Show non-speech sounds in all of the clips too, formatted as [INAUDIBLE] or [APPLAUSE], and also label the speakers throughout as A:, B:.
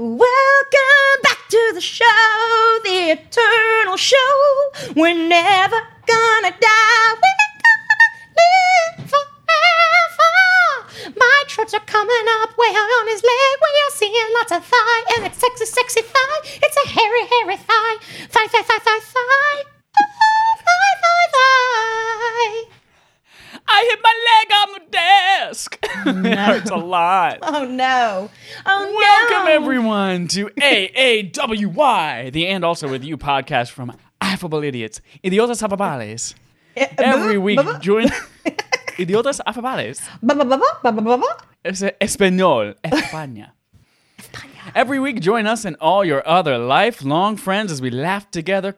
A: Welcome back to the show, the eternal show. We're never gonna die. We're gonna live forever. My trots are coming up way on his leg. We are seeing lots of thigh, and it's sexy, sexy thigh. It's a hairy, hairy thigh. Thigh, thigh, thigh, thigh, thigh. Thigh, thigh, thigh.
B: I hit my leg on the desk. it [LAUGHS] hurts a lot.
A: Oh no! Oh
B: Welcome
A: no!
B: everyone to AAWY, the and also with you podcast from Affable Idiots, Idiotas Afables. Every week, join [LAUGHS] Idiotas Afables. Es español, España. Every week, join us and all your other lifelong friends as we laugh together.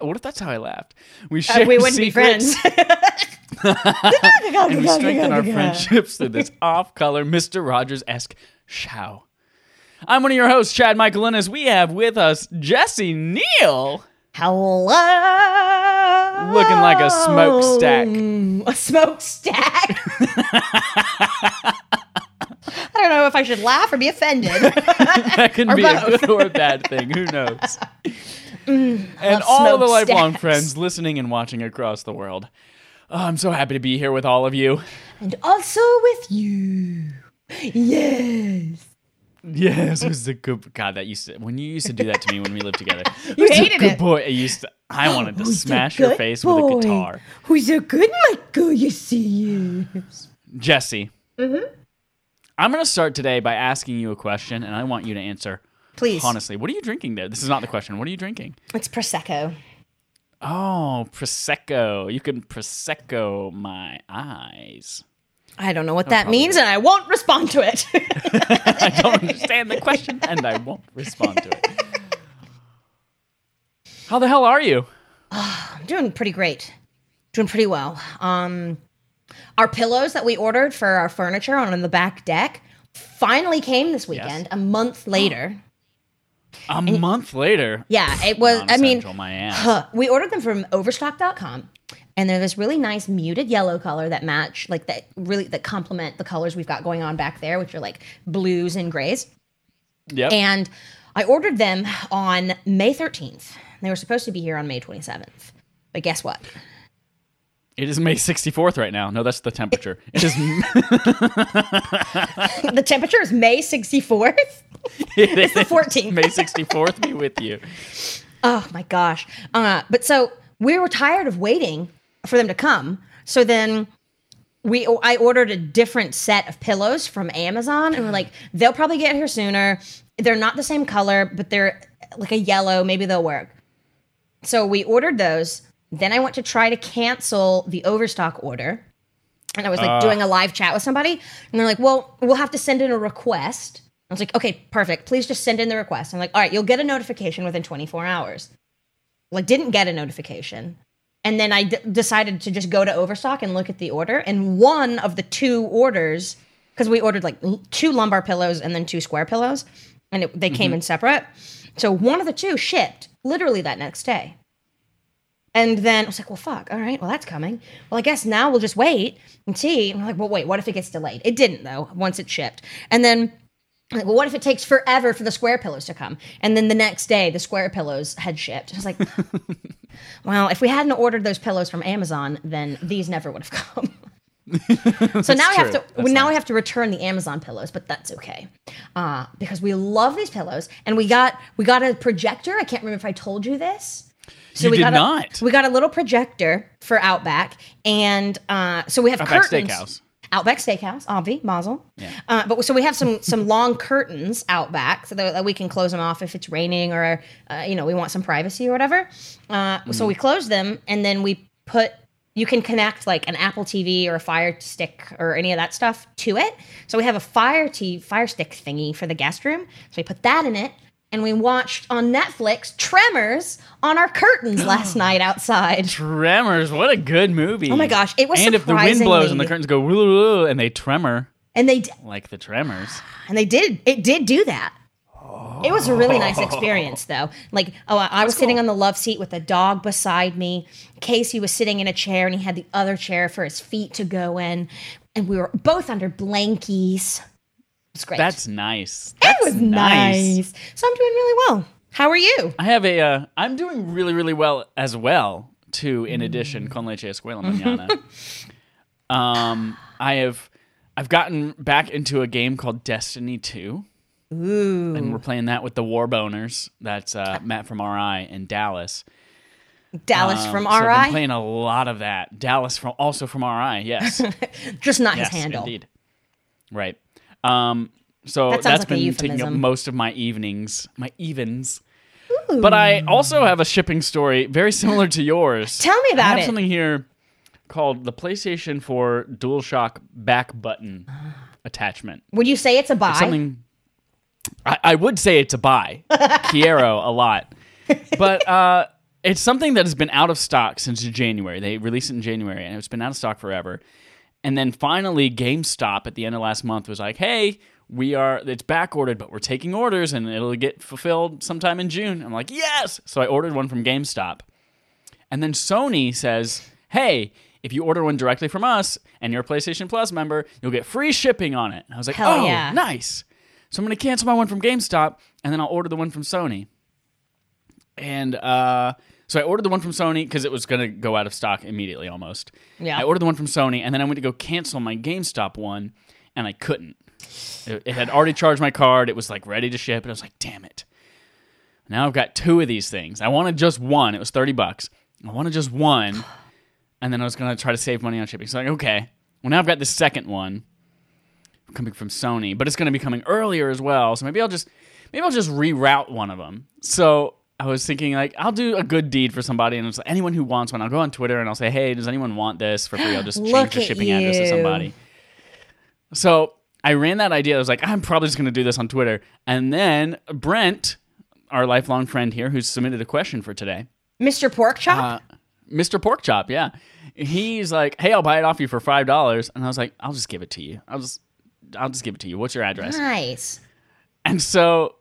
B: What if that's how I laughed? We share
A: Uh, we [LAUGHS] wouldn't be friends. [LAUGHS]
B: and we strengthen our friendships through this [LAUGHS] off-color Mister Rogers esque show. I'm one of your hosts, Chad Michael Innes. We have with us Jesse Neal,
A: Hello.
B: looking like a smokestack.
A: A smokestack. I don't know if I should laugh or be offended. [LAUGHS]
B: that can
A: Or
B: be a good or a bad thing. Who knows? Mm,
A: and
B: all the lifelong
A: smokestacks.
B: friends listening and watching across the world. Oh, I'm so happy to be here with all of you.
A: and also with you. Yes.
B: Yes, it was a good God. That used to when you used to do that to me when we lived together. [LAUGHS]
A: You
B: was a good
A: it.
B: boy. I used to. I wanted to [GASPS]
A: Who's
B: smash your face with a guitar.
A: Who's a good Michael? You see.
B: Jesse. Mm-hmm. I'm going to start today by asking you a question, and I want you to answer
A: Please.
B: honestly. What are you drinking there? This is not the question. What are you drinking?
A: It's prosecco.
B: Oh, prosecco. You can prosecco my eyes.
A: I don't know what that means, and I won't respond to it. [LAUGHS] [LAUGHS]
B: I don't understand the question, and I won't respond to it. How the hell are you?
A: I'm doing pretty great. Doing pretty well. Um, our pillows that we ordered for our furniture on the back deck finally came this weekend, a month later. [GASPS]
B: A month later.
A: Yeah, it was. I mean,
B: my
A: huh, we ordered them from Overstock.com, and they're this really nice muted yellow color that match, like that really that complement the colors we've got going on back there, which are like blues and grays.
B: Yep.
A: And I ordered them on May 13th. They were supposed to be here on May 27th. But guess what?
B: It is May 64th right now. No, that's the temperature. It is. [LAUGHS]
A: the temperature is May 64th.
B: it's
A: the 14th.
B: May 64th be with you.
A: Oh my gosh. Uh, but so we were tired of waiting for them to come. So then we I ordered a different set of pillows from Amazon and we're like, they'll probably get here sooner. They're not the same color, but they're like a yellow. Maybe they'll work. So we ordered those. Then I went to try to cancel the overstock order. And I was like doing a ah. live chat with somebody. And they're like, well, we'll have to send in a request. I was like, okay, perfect. Please just send in the request. I'm like, all right, you'll get a notification within 24 hours. Like, didn't get a notification. And then I d- decided to just go to Overstock and look at the order. And one of the two orders, because we ordered like l- two lumbar pillows and then two square pillows, and it, they came mm-hmm. in separate. So one of the two shipped literally that next day. And then I was like, well, fuck. All right. Well, that's coming. Well, I guess now we'll just wait and see. And I'm like, well, wait, what if it gets delayed? It didn't, though, once it shipped. And then, I'm like, well, what if it takes forever for the square pillows to come? And then the next day, the square pillows had shipped. I was like, [LAUGHS] well, if we hadn't ordered those pillows from Amazon, then these never would have come. [LAUGHS] so now we have to now we have to return the Amazon pillows, but that's okay uh, because we love these pillows, and we got we got a projector. I can't remember if I told you this. So
B: You
A: we
B: did
A: got
B: not.
A: A, we got a little projector for Outback, and uh, so we have
B: Outback
A: curtains.
B: Steakhouse.
A: Outback Steakhouse, Avi Mazel. Yeah. Uh, but so we have some some long curtains out back so that, that we can close them off if it's raining or uh, you know we want some privacy or whatever. Uh, So we close them and then we put. You can connect like an Apple TV or a Fire Stick or any of that stuff to it. So we have a Fire T Fire Stick thingy for the guest room. So we put that in it, and we watched on Netflix Tremors on our curtains last [GASPS] night outside.
B: Tremors, what a good movie.
A: Oh my gosh, it was
B: And if the wind blows and the curtains go woo, and they tremor
A: And they d-
B: like the tremors. [SIGHS]
A: And they did. It did do that. It was a really nice oh. experience, though. Like, oh, I I was sitting on the love seat with a dog beside me. Casey was sitting in a chair, and he had the other chair for his feet to go in. And we were both under blankies. It's great.
B: That's nice.
A: it was nice. So I'm doing really well. How are you?
B: I have a. Uh, I'm doing really, really well as well. Too, in addition, con leche escuela mañana. [LAUGHS] um, I have. I've gotten back into a game called Destiny Two.
A: Ooh.
B: And we're playing that with the Warboners. That's uh, Matt from RI in Dallas.
A: Dallas
B: Um,
A: from
B: so I've been
A: RI.
B: playing a lot of that. Dallas from also from RI. Yes. [LAUGHS]
A: Just not
B: yes,
A: his handle.
B: indeed. Right. Um, so
A: That
B: that's
A: like
B: been taking up most of my evenings, my evens. But I also have a shipping story very similar to yours. [LAUGHS]
A: Tell me about it.
B: I have
A: it.
B: something here called the PlayStation 4 DualShock back button [SIGHS] attachment.
A: Would you say it's a buy?
B: It's something I, I would say it's a buy. [LAUGHS] Kiero a lot. But [LAUGHS] uh, it's something that has been out of stock since January. They released it in January and it's been out of stock forever. And then finally GameStop at the end of last month was like, "Hey, we are it's back ordered, but we're taking orders and it'll get fulfilled sometime in June." I'm like, "Yes." So I ordered one from GameStop. And then Sony says, "Hey, if you order one directly from us and you're a PlayStation Plus member, you'll get free shipping on it." And I was like,
A: Hell
B: "Oh,
A: yeah.
B: nice." So I'm going to cancel my one from GameStop and then I'll order the one from Sony. And uh, so I ordered the one from Sony because it was going to go out of stock immediately almost.
A: Yeah.
B: I ordered the one from Sony and then I went to go cancel my GameStop one and I couldn't. It, it had already charged my card. It was like ready to ship. And I was like, damn it. Now I've got two of these things. I wanted just one. It was 30 bucks. I wanted just one. And then I was going to try to save money on shipping. So I'm like, okay. Well, now I've got the second one coming from Sony, but it's going to be coming earlier as well. So maybe I'll just maybe I'll just reroute one of them. So I was thinking like I'll do a good deed for somebody, and it's like, anyone who wants one, I'll go on Twitter and I'll say, hey, does anyone want this for free? I'll just change the shipping address to somebody. So I ran that idea. I was like, I'm probably just going to do this on Twitter, and then Brent, our lifelong friend here, who's submitted a question for today.
A: Mr. Pork Chop?
B: Uh, Mr. Porkchop, yeah. He's like, "Hey, I'll buy it off you for five dollars," and I was like, "I'll just give it to you. I'll just, I'll just give it to you. What's your address?"
A: nice.
B: And so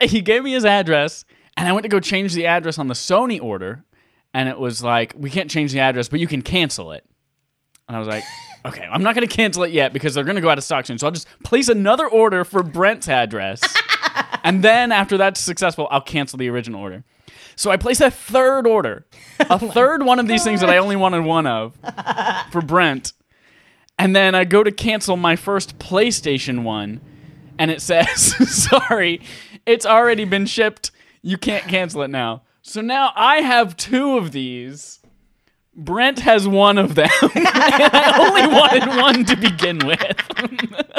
B: he gave me his address, and I went to go change the address on the Sony order, and it was like, "We can't change the address, but you can cancel it." And I was like, [LAUGHS] "Okay, I'm not going to cancel it yet because they're going to go out of stock soon. So I'll just place another order for Brent's address, [LAUGHS] and then after that's successful, I'll cancel the original order." So I place a third order, [LAUGHS] oh a third one of these things that I only wanted one of for Brent. And then I go to cancel my first PlayStation one, and it says, sorry, it's already been shipped. You can't cancel it now. So now I have two of these. Brent has one of them. [LAUGHS] I only wanted one to begin with.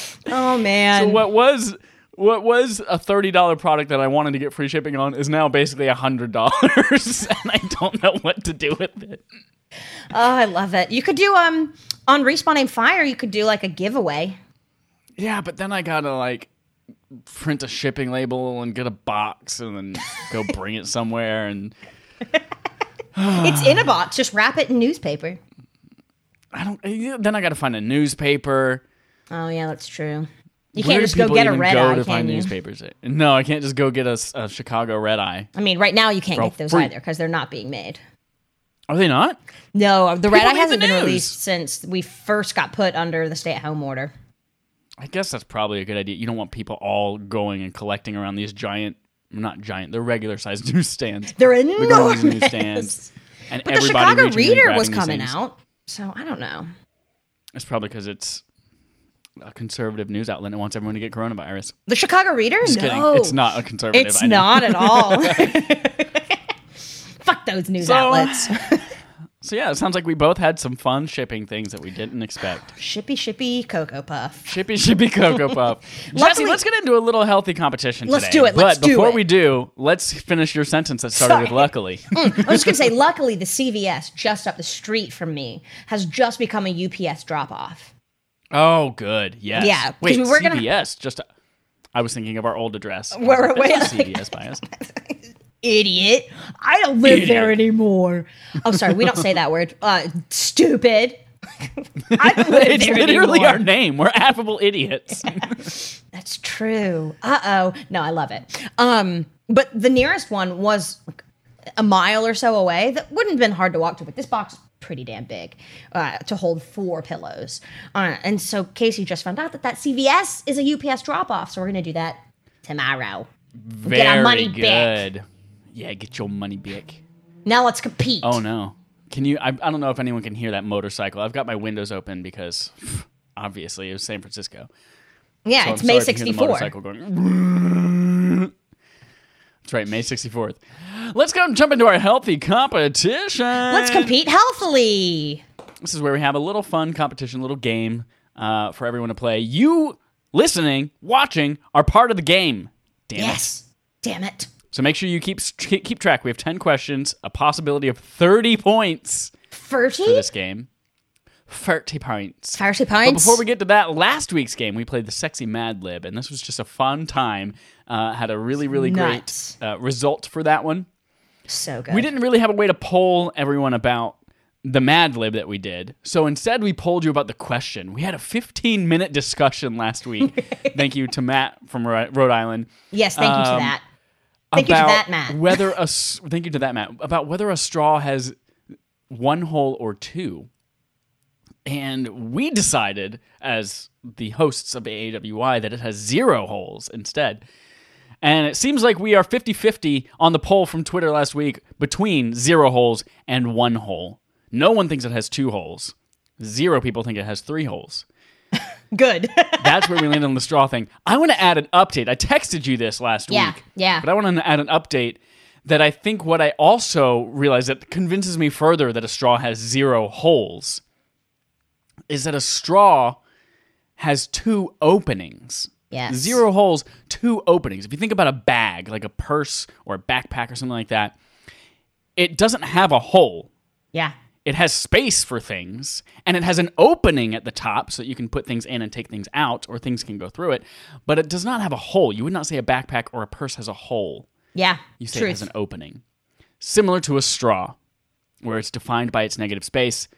B: [LAUGHS]
A: Oh, man.
B: So what was what was a thirty dollar product that I wanted to get free shipping on is now basically a hundred dollars, [LAUGHS] and I don't know what to do with it.
A: oh, I love it. You could do, um, on Respawn Aim Fire, you could do like a giveaway.
B: Yeah, but then I gotta like print a shipping label and get a box and then go [LAUGHS] bring it somewhere and
A: it's in a box. Just wrap it in newspaper.
B: I don't. Eh, then I gotta find a newspaper.
A: Oh, yeah, that's true. You
B: Where
A: can't just go get a red
B: go
A: eye,
B: to find
A: you?
B: newspapers? No, I can't just go get a Chicago red eye.
A: I mean, right now you can't
B: For
A: get those
B: free.
A: either because they're not being made.
B: Are they not?
A: No, the red eye hasn't been
B: news.
A: released since we first got put under the stay-at-home order.
B: I guess that's probably a good idea. You don't want people all going and collecting around these giant, not giant, they're regular sized [LAUGHS] newsstands.
A: They're
B: We go to these
A: enormous.
B: newsstands, and
A: But the Chicago
B: reaching in and
A: Reader was coming out, so I don't know.
B: It's probably because it's a conservative news outlet and wants everyone to get coronavirus.
A: The Chicago Reader?
B: Just
A: no,
B: kidding. It's not a conservative.
A: It's not at all. [LAUGHS] [LAUGHS] Fuck those news
B: So-
A: outlets.
B: So yeah, it sounds like we both had some fun shipping things that we didn't expect. [SIGHS]
A: Shippy shippy Cocoa Puff.
B: Shippy shippy cocoa [LAUGHS] puff. Jesse, let's get into a little healthy competition
A: Let's
B: today.
A: do it,
B: But
A: let's do
B: before
A: it.
B: we do, let's finish your sentence that started with
A: Sorry.
B: luckily. [LAUGHS]
A: Mm, I was just gonna say, luckily the CVS just up the street from me has just become a UPS drop off.
B: oh, good. Yes.
A: Yeah.
B: Wait,
A: we were gonna-
B: CVS. Just. I was thinking of our old address.
A: Where- [LAUGHS] wait, like-
B: CVS by us.
A: Idiot! I don't live there anymore. Oh, sorry, we don't say that word. Uh, stupid. [LAUGHS] I don't live
B: It's
A: there
B: literally
A: anymore.
B: our name. We're affable idiots. [LAUGHS]
A: That's true. Uh oh. No, I love it. Um, but the nearest one was a mile or so away that wouldn't have been hard to walk to, but this box is pretty damn big uh, to hold four pillows. Uh, and so Casey just found out that that CVS is a UPS drop off, so we're gonna do that tomorrow.
B: Very
A: get our money
B: good.
A: back.
B: Yeah, get your money back.
A: Now let's compete.
B: Oh no. Can you I, I don't know if anyone can hear that motorcycle. I've got my windows open because [SIGHS] obviously it was San Francisco.
A: yeah,
B: So
A: it's
B: I'm
A: May
B: sorry if you hear the
A: 64.
B: motorcycle going. [LAUGHS] That's right, May 64th. Let's go and jump into our healthy competition.
A: Let's compete healthily.
B: This is where we have a little fun competition, a little game uh, for everyone to play. You listening, watching, are part of the game. Damn it.
A: Yes. Damn it.
B: So make sure you keep keep track. We have 10 questions, a possibility of 30 points
A: 30?
B: for this game. 30 points.
A: 30
B: But
A: points.
B: before we get to that, last week's game we played the sexy Mad Lib, and this was just a fun time. Uh, had a really really
A: Nuts.
B: great uh, result for that one.
A: so good.
B: We didn't really have a way to poll everyone about the Mad Lib that we did, so instead we polled you about the question. We had a 15 minute discussion last week. [LAUGHS] Thank you to Matt from Rhode Island
A: Yes, thank you to
B: Um,
A: that. Thank you to
B: about [LAUGHS] whether a thank you to that Matt about whether a straw has one hole or two. And we decided, as the hosts of AAWY, that it has zero holes instead. And it seems like we are 50 50 on the poll from Twitter last week between zero holes and one hole. No one thinks it has two holes. Zero people think it has three holes. [LAUGHS]
A: Good. [LAUGHS]
B: That's where we landed on the straw thing. I want to add an update. I texted you this last
A: Yeah,
B: week.
A: yeah.
B: But I want to add an update that I think what I also realize that convinces me further that a straw has zero holes is that a straw has two openings.
A: Yes.
B: Zero holes, two openings. If you think about a bag, like a purse or a backpack or something like that, it doesn't have a hole
A: yeah.
B: It has space for things and it has an opening at the top so that you can put things in and take things out or things can go through it but it does not have a hole. You would not say a backpack or a purse has a hole.
A: Yeah.
B: you say it has an opening. Similar to a straw where it's defined by its negative space.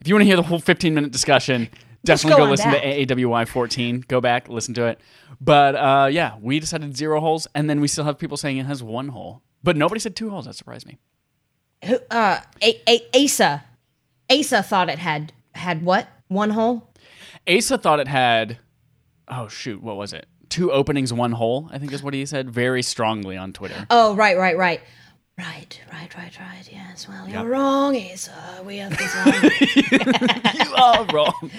B: If you want to hear the whole 15 minute discussion definitely
A: go
B: go, listen
A: back.
B: to AAWY 14. go back listen to it. But uh, yeah we decided zero holes and then we still have people saying it has one hole. But nobody said two holes. That surprised me
A: Who, uh, a- a- Asa. Asa thought it had had what? One hole?
B: Asa thought it had, oh shoot, what was it? Two openings, one hole. I think is what he said very strongly on Twitter.
A: Oh, right, right, right. Right, right, right, right. Yes. Well, you're wrong, Asa. We have this one.
B: you are wrong.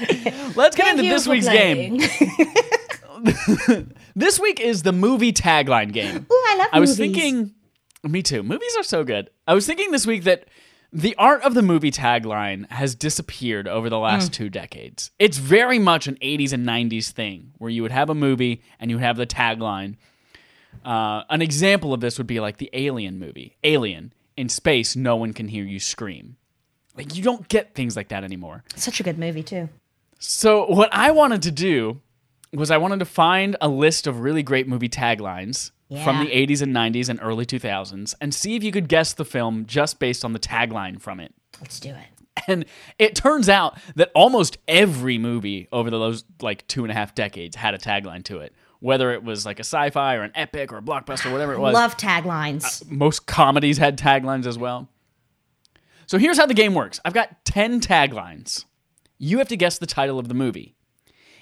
B: Let's get into this week's game. [LAUGHS] This week is the movie tagline game.
A: Ooh, I love
B: I was thinking, me too. Movies are so good. I was thinking this week that the art of the movie tagline has disappeared over the last two decades. It's very much an 80s and 90s thing where you would have a movie and you would have the tagline. Uh, an example of this would be like the Alien movie. Alien. In space, no one can hear you scream. Like, you don't get things like that anymore.
A: Such a good movie too.
B: So what I wanted to do was I wanted to find a list of really great movie taglines from the 80s and 90s and early 2000s and see if you could guess the film just based on the tagline from it.
A: Let's do it.
B: And it turns out that almost every movie over the those like two and a half decades had a tagline to it. Whether it was like a sci-fi or an epic or a blockbuster, or whatever it was.
A: Love taglines.
B: Uh, most comedies had taglines as well. So here's how the game works I've got 10 taglines. You have to guess the title of the movie.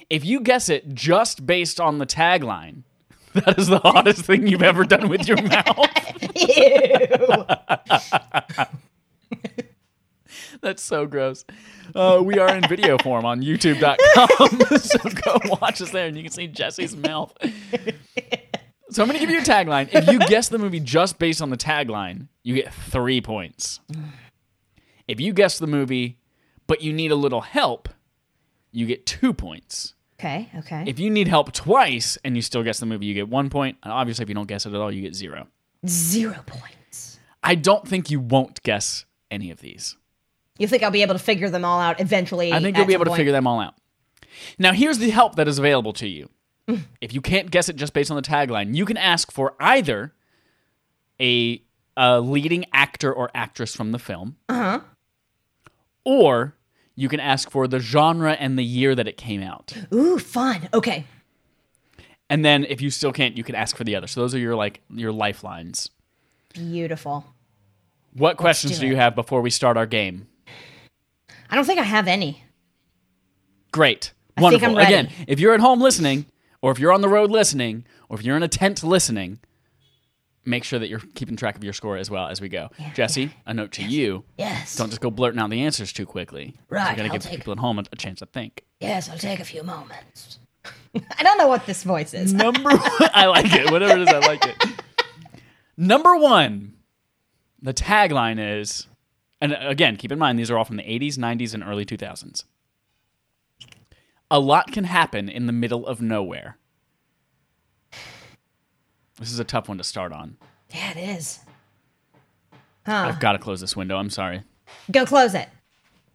B: If you guess it just based on the tagline, [LAUGHS] that is the hottest thing you've ever done with your mouth. [LAUGHS] That's so gross. Uh, we are in video form on youtube.com. [LAUGHS] so go watch us there and you can see Jesse's mouth. So I'm going to give you a tagline. If you guess the movie just based on the tagline, you get three points. If you guess the movie, but you need a little help, you get two points.
A: Okay, okay.
B: If you need help twice and you still guess the movie, you get one point. And obviously, if you don't guess it at all, you get zero.
A: Zero points.
B: I don't think you won't guess any of these.
A: You think I'll be able to figure them all out eventually?
B: I think you'll be able to figure them all out. Now, here's the help that is available to you. if you can't guess it just based on the tagline, you can ask for either a, a leading actor or actress from the film, uh-huh. or you can ask for the genre and the year that it came out.
A: Ooh, fun. Okay.
B: And then if you still can't, you can ask for the other. So those are your like your lifelines.
A: Beautiful.
B: What questions
A: do
B: do you have before we start our game?
A: I don't think I have any.
B: Great.
A: think
B: Wonderful. Again, if you're at home listening, or if you're on the road listening, or if you're in a tent listening, make sure that you're keeping track of your score as well as we go. Jesse, a note to you.
A: Yes.
B: Don't just go blurting out the answers too quickly.
A: Right,
B: You gotta
A: I'll
B: give
A: take-
B: people at home a, a chance to think.
A: Yes, I'll take a few moments. [LAUGHS] I don't know what this voice is.
B: Number one, [LAUGHS] I like it. Whatever it is, I like it. Number one, the tagline is, and again, keep in mind these are all from the 80s, 90s, and early 2000s. A lot can happen in the middle of nowhere. This is a tough one to start on.
A: Yeah, it is. Huh.
B: I've got to close this window. I'm sorry.
A: Go close it.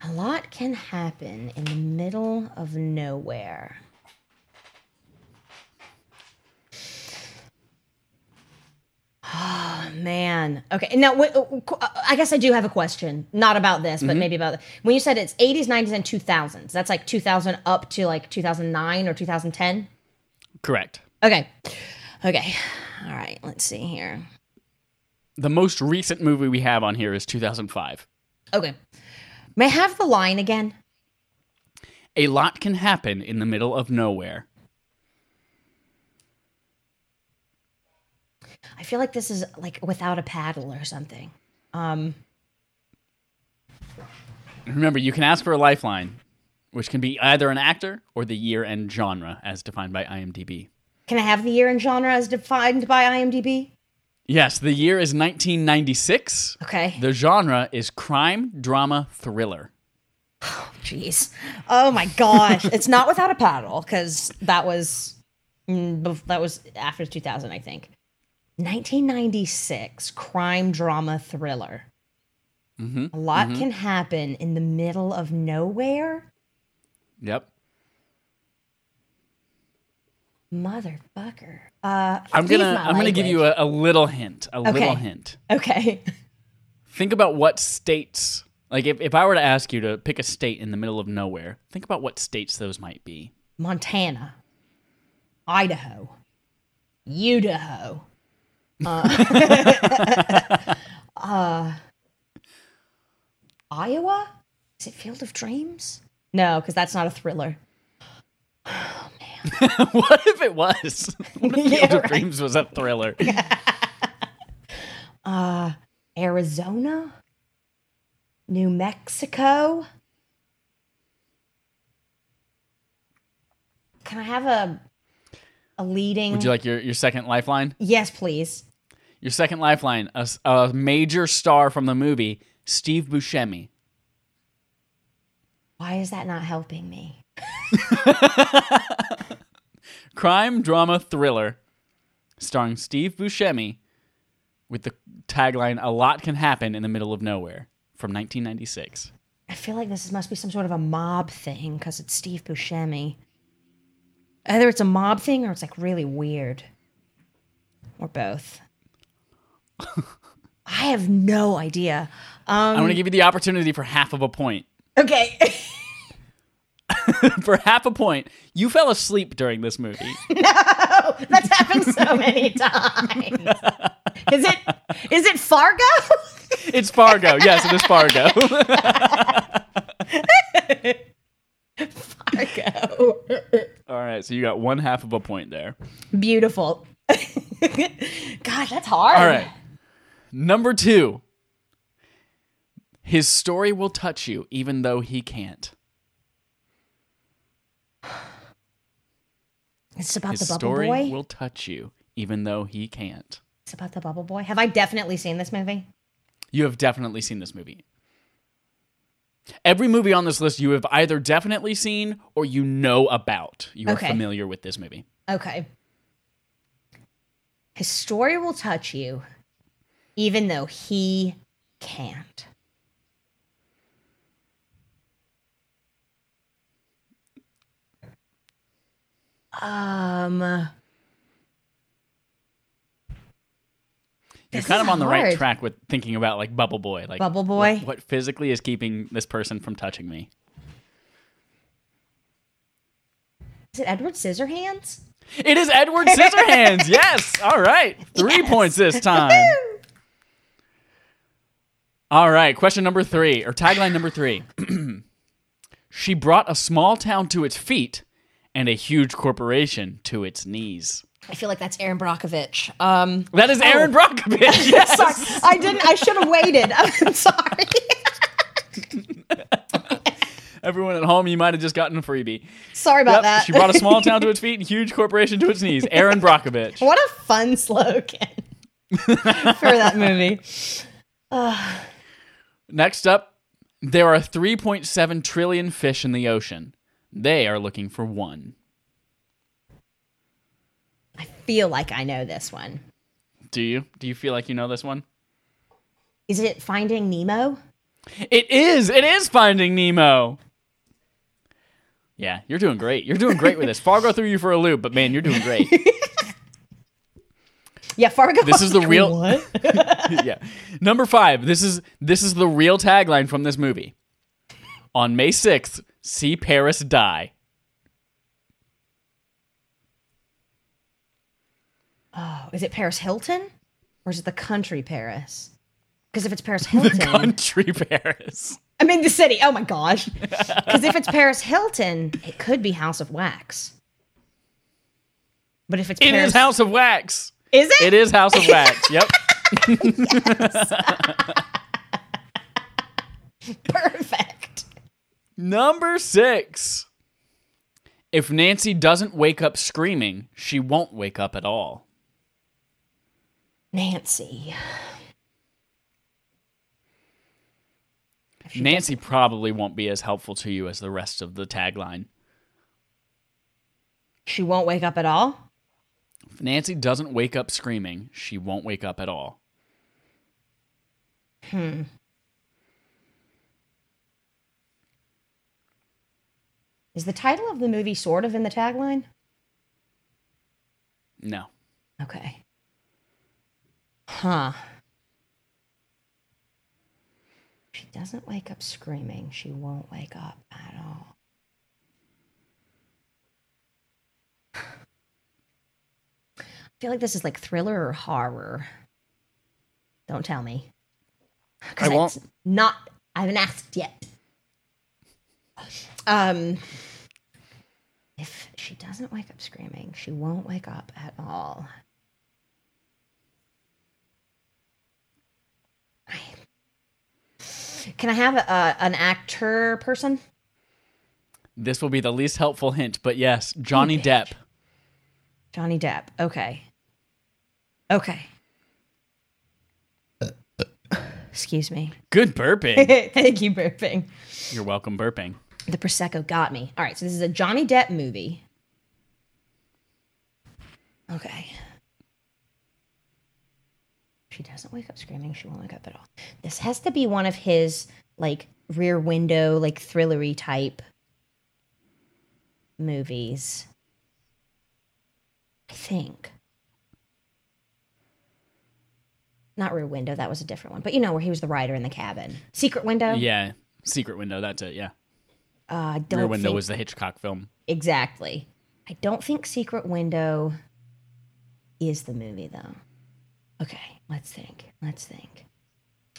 A: A lot can happen in the middle of nowhere. Oh man. Okay. Now, uh, uh, I guess I do have a question. Not about this, but maybe about when you said it's 80s, 90s, and 2000s. That's like 2000 up to like 2009 or 2010.
B: Correct.
A: Okay. Okay. All right. Let's see here.
B: The most recent movie we have on here is 2005.
A: Okay. May I have the line again?
B: A lot can happen in the middle of nowhere.
A: I feel like this is like without a paddle or something. Um,
B: Remember, you can ask for a lifeline, which can be either an actor or the year and genre as defined by IMDb.
A: Can I have the year and genre as defined by IMDb?
B: Yes, the year is 1996.
A: Okay.
B: The genre is crime, drama, thriller.
A: Oh jeez. Oh my gosh. it's not without a paddle because that was mm, that was after 2000, I think. 1996 crime drama thriller. A lot can happen in the middle of nowhere.
B: Yep.
A: Motherfucker. Uh,
B: I'm gonna I'm gonna give you a, a little hint. A little hint.
A: Okay.
B: Think about what states like if, if I were to ask you to pick a state in the middle of nowhere, think about what states those might be.
A: Montana, Idaho, Idaho, uh, [LAUGHS] uh, Iowa. Is it Field of Dreams? No, because that's not a thriller. [SIGHS] [LAUGHS]
B: what if it was? [LAUGHS] What if [LAUGHS]
A: Yeah,
B: Field of
A: right.
B: Dreams was a thriller?
A: Uh, Arizona, New Mexico. Can I have a a leading?
B: Would you like your, your second lifeline?
A: yes, please.
B: Your second lifeline, a, a major star from the movie, Steve Buscemi.
A: Why is that not helping me? [LAUGHS]
B: Crime, drama, thriller, starring Steve Buscemi, with the tagline "A lot can happen in the middle of nowhere" from 1996.
A: I feel like this must be some sort of a mob thing because it's Steve Buscemi. Either it's a mob thing or it's like really weird. Or both. [LAUGHS] I have no idea.
B: I'm
A: Um,
B: going to give you the opportunity for half of a point.
A: okay. [LAUGHS] [LAUGHS]
B: for half a point, you fell asleep during this movie. [LAUGHS]
A: no, That's happened so many [LAUGHS] times. Is it is it Fargo?
B: It's Fargo. Yes, it is Fargo.
A: Fargo.
B: All right, so you got one half of a point there.
A: Beautiful. God, that's hard.
B: All right. Number two. His story will touch you even though he can't.
A: It's about
B: His
A: the bubble boy.
B: His story
A: boy.
B: will touch you even though he can't.
A: It's about the bubble boy. Have I definitely seen this movie?
B: You have definitely seen this movie. Every movie on this list you have either definitely seen or you know about. You are
A: Okay.
B: familiar with this movie.
A: Okay. His story will touch you, even though he can't. Um,
B: You're kind of on the right
A: hard.
B: track with thinking about like Bubble Boy. Like
A: Bubble
B: what-
A: Boy?
B: What, physically is keeping this person from touching me?
A: is it Edward Scissorhands?
B: It is Edward Scissorhands. [LAUGHS] yes. All right. Three
A: Yes.
B: points this [LAUGHS] time. All right, question number three, or tagline number three. [CLEARS THROAT] she brought a small town to its feet and a huge corporation to its knees.
A: I feel like that's Erin Brockovich. Um,
B: that is Erin oh. Brockovich. [LAUGHS] Yes.
A: sorry, I didn't. I should have waited. [LAUGHS] I'm sorry. [LAUGHS]
B: Everyone at home, you might have just gotten a freebie.
A: Sorry about yep, that.
B: she brought a small town to its feet and huge corporation to its knees. Erin Brockovich.
A: What a fun slogan for that movie. Uh. [SIGHS]
B: Next up, there are 3.7 trillion fish in the ocean. They are looking for one.
A: I feel like I know this one.
B: Do you? Do you feel like you know this one?
A: Is it Finding Nemo?
B: It is. It is Finding Nemo. Yeah, you're doing great. You're doing great with this. [LAUGHS] Fargo threw you for a loop, but man, you're doing great. [LAUGHS]
A: yeah, Fargo.
B: This is the real. [LAUGHS] yeah, number five. This is this is the real tagline from this movie. On May sixth, see Paris die.
A: Oh, is it Paris Hilton, or is it the country Paris? Because if it's Paris [LAUGHS] Hilton, the
B: country Paris.
A: I mean the city. Oh my gosh! Because if it's Paris Hilton, it could be House of Wax. But if it's
B: it
A: Paris,
B: is House of Wax.
A: Is it?
B: It is House of Wax. [LAUGHS] Yep. [LAUGHS]
A: Perfect.
B: Number six. If Nancy doesn't wake up screaming, she won't wake up at all.
A: Nancy.
B: Nancy probably won't be as helpful to you as the rest of the tagline.
A: She won't wake up at all?
B: If Nancy doesn't wake up screaming, she won't wake up at all.
A: Hmm. Is the title of the movie sort of in the tagline?
B: No.
A: Okay. Huh. She doesn't wake up screaming. She won't wake up at all. I feel like this is like thriller or horror. Don't tell me.
B: I won't.
A: Not. I haven't asked yet. Um, if she doesn't wake up screaming, she won't wake up at all. I can I have a, an actor person?
B: This will be the least helpful hint, but yes, Johnny Depp.
A: Johnny Depp. Okay. Okay. Excuse me.
B: Good burping. [LAUGHS]
A: Thank you, burping.
B: You're welcome, burping.
A: The Prosecco got me. All right, so this is a Johnny Depp movie. Okay. She doesn't wake up screaming. She won't wake up at all. This has to be one of his like rear window, like thrillery type movies. I think. Not Rear Window, that was a different one. But you know where he was the writer in the cabin. Secret Window?
B: Yeah. Secret Window, that's it, yeah.
A: Uh, I don't
B: Rear Window
A: think...
B: was the Hitchcock film.
A: Exactly. I don't think Secret Window is the movie though. Okay, let's think. Let's think.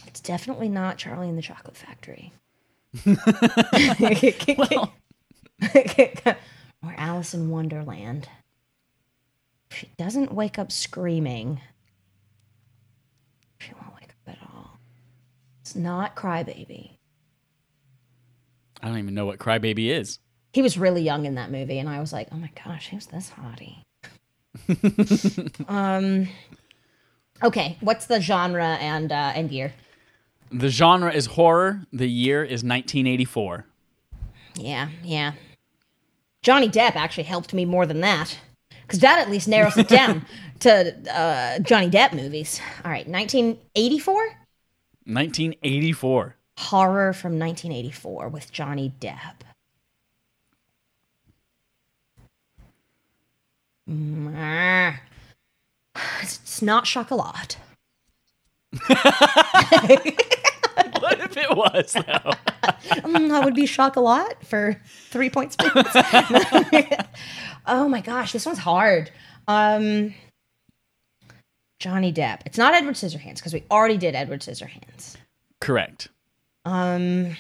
A: It's definitely not Charlie and the Chocolate Factory. [LAUGHS] [LAUGHS] or Alice in Wonderland. She doesn't wake up screaming. She won't wake up at all. It's not Crybaby.
B: I don't even know what Crybaby is.
A: He was really young in that movie, and I was like, oh my gosh, who's this hottie? [LAUGHS] um, Okay, what's the genre and uh, and year?
B: The genre is horror. The year is 1984.
A: Yeah, yeah. Johnny Depp actually helped me more than that, because that at least narrows it down [LAUGHS] to uh, Johnny Depp movies. All right, 1984.
B: 1984.
A: Horror from 1984 with Johnny Depp. Mm, it's not chocolat. [LAUGHS]
B: what if it was though?
A: um, that would be chocolat for three points. [LAUGHS] oh my gosh, this one's hard. Um, Johnny Depp. It's not Edward Scissorhands because we already did Edward Scissorhands.
B: Correct.
A: Um,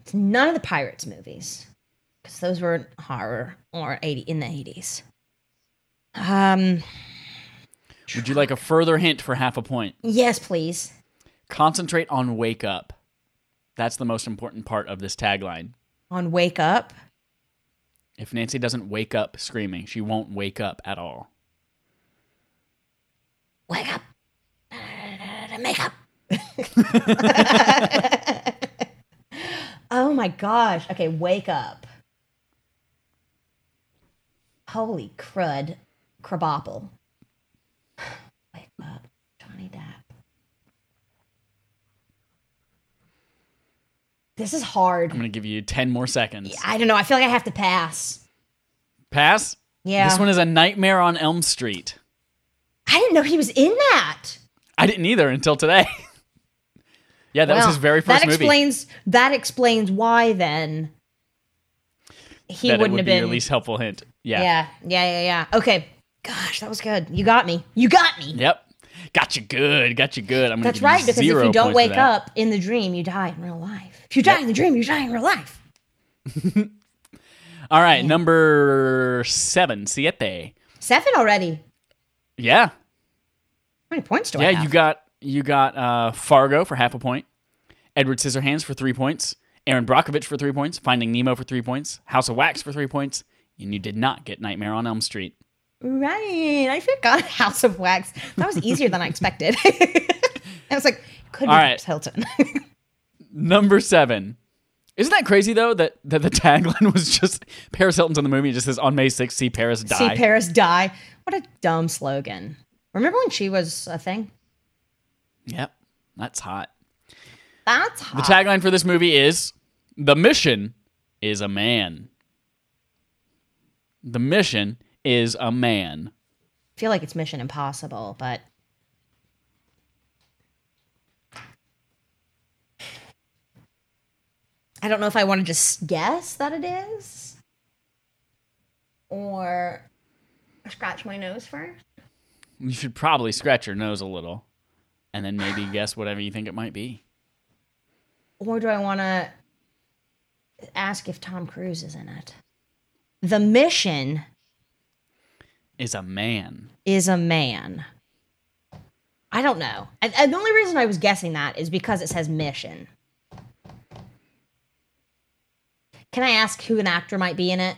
A: it's none of the Pirates movies because those were horror or eighty in the eighties. Um,
B: Would you like a further hint for half a point?
A: yes, please.
B: Concentrate on wake up. That's the most important part of this tagline.
A: On Wake Up.
B: If Nancy doesn't wake up screaming, she won't wake up at all.
A: Wake up. Make up. [LAUGHS] oh my gosh. Okay, wake up. Holy crud. Crabapple. [SIGHS] Wake up. Johnny Depp. This is hard.
B: I'm going to give you 10 more seconds.
A: I don't know. I feel like I have to pass.
B: Pass?
A: Yeah.
B: This one is A Nightmare on Elm Street.
A: I didn't know he was in that.
B: I didn't either until today. [LAUGHS] yeah, that was his very first
A: that
B: movie.
A: explains that explains why then he
B: that
A: wouldn't
B: would
A: have
B: be
A: been
B: your least helpful hint. Yeah.
A: Yeah, yeah, yeah, yeah. Okay. Gosh, that was good. You got me. You got me.
B: Yep. Got you good. Got you good. I'm gonna
A: That's right, because if you don't wake up in the dream, you die in real life. If you die
B: Yep.
A: in the dream, you die in real life. [LAUGHS]
B: All right, number seven, siete.
A: Seven already.
B: Yeah,
A: How many points do I
B: yeah. You got you got uh, Fargo for half a point, Edward Scissorhands for three points, Erin Brockovich for three points, Finding Nemo for three points, House of Wax for three points, and you did not get Nightmare on Elm Street.
A: Right. I forgot [LAUGHS] House of Wax. That was easier than I expected. [LAUGHS] I was like, could be
B: right.
A: Paris Hilton. [LAUGHS]
B: Number seven. Isn't that crazy though that, that the tagline was just Paris Hilton's in the movie? It just says on May 6th, see Paris die.
A: See Paris die. What a dumb slogan. Remember when she was a thing?
B: Yep, that's hot.
A: That's hot.
B: The tagline for this movie is The mission is a man. The mission is a man.
A: I feel like it's Mission Impossible, but I don't know if I want to just guess that it is or scratch my nose first.
B: You should probably scratch your nose a little and then maybe guess whatever you think it might be.
A: Or do I want to ask if Tom Cruise is in it? The mission
B: Is a man.
A: is a man. I don't know. I, I- the only reason I was guessing that is because it says mission. Can I ask who an actor might be in it?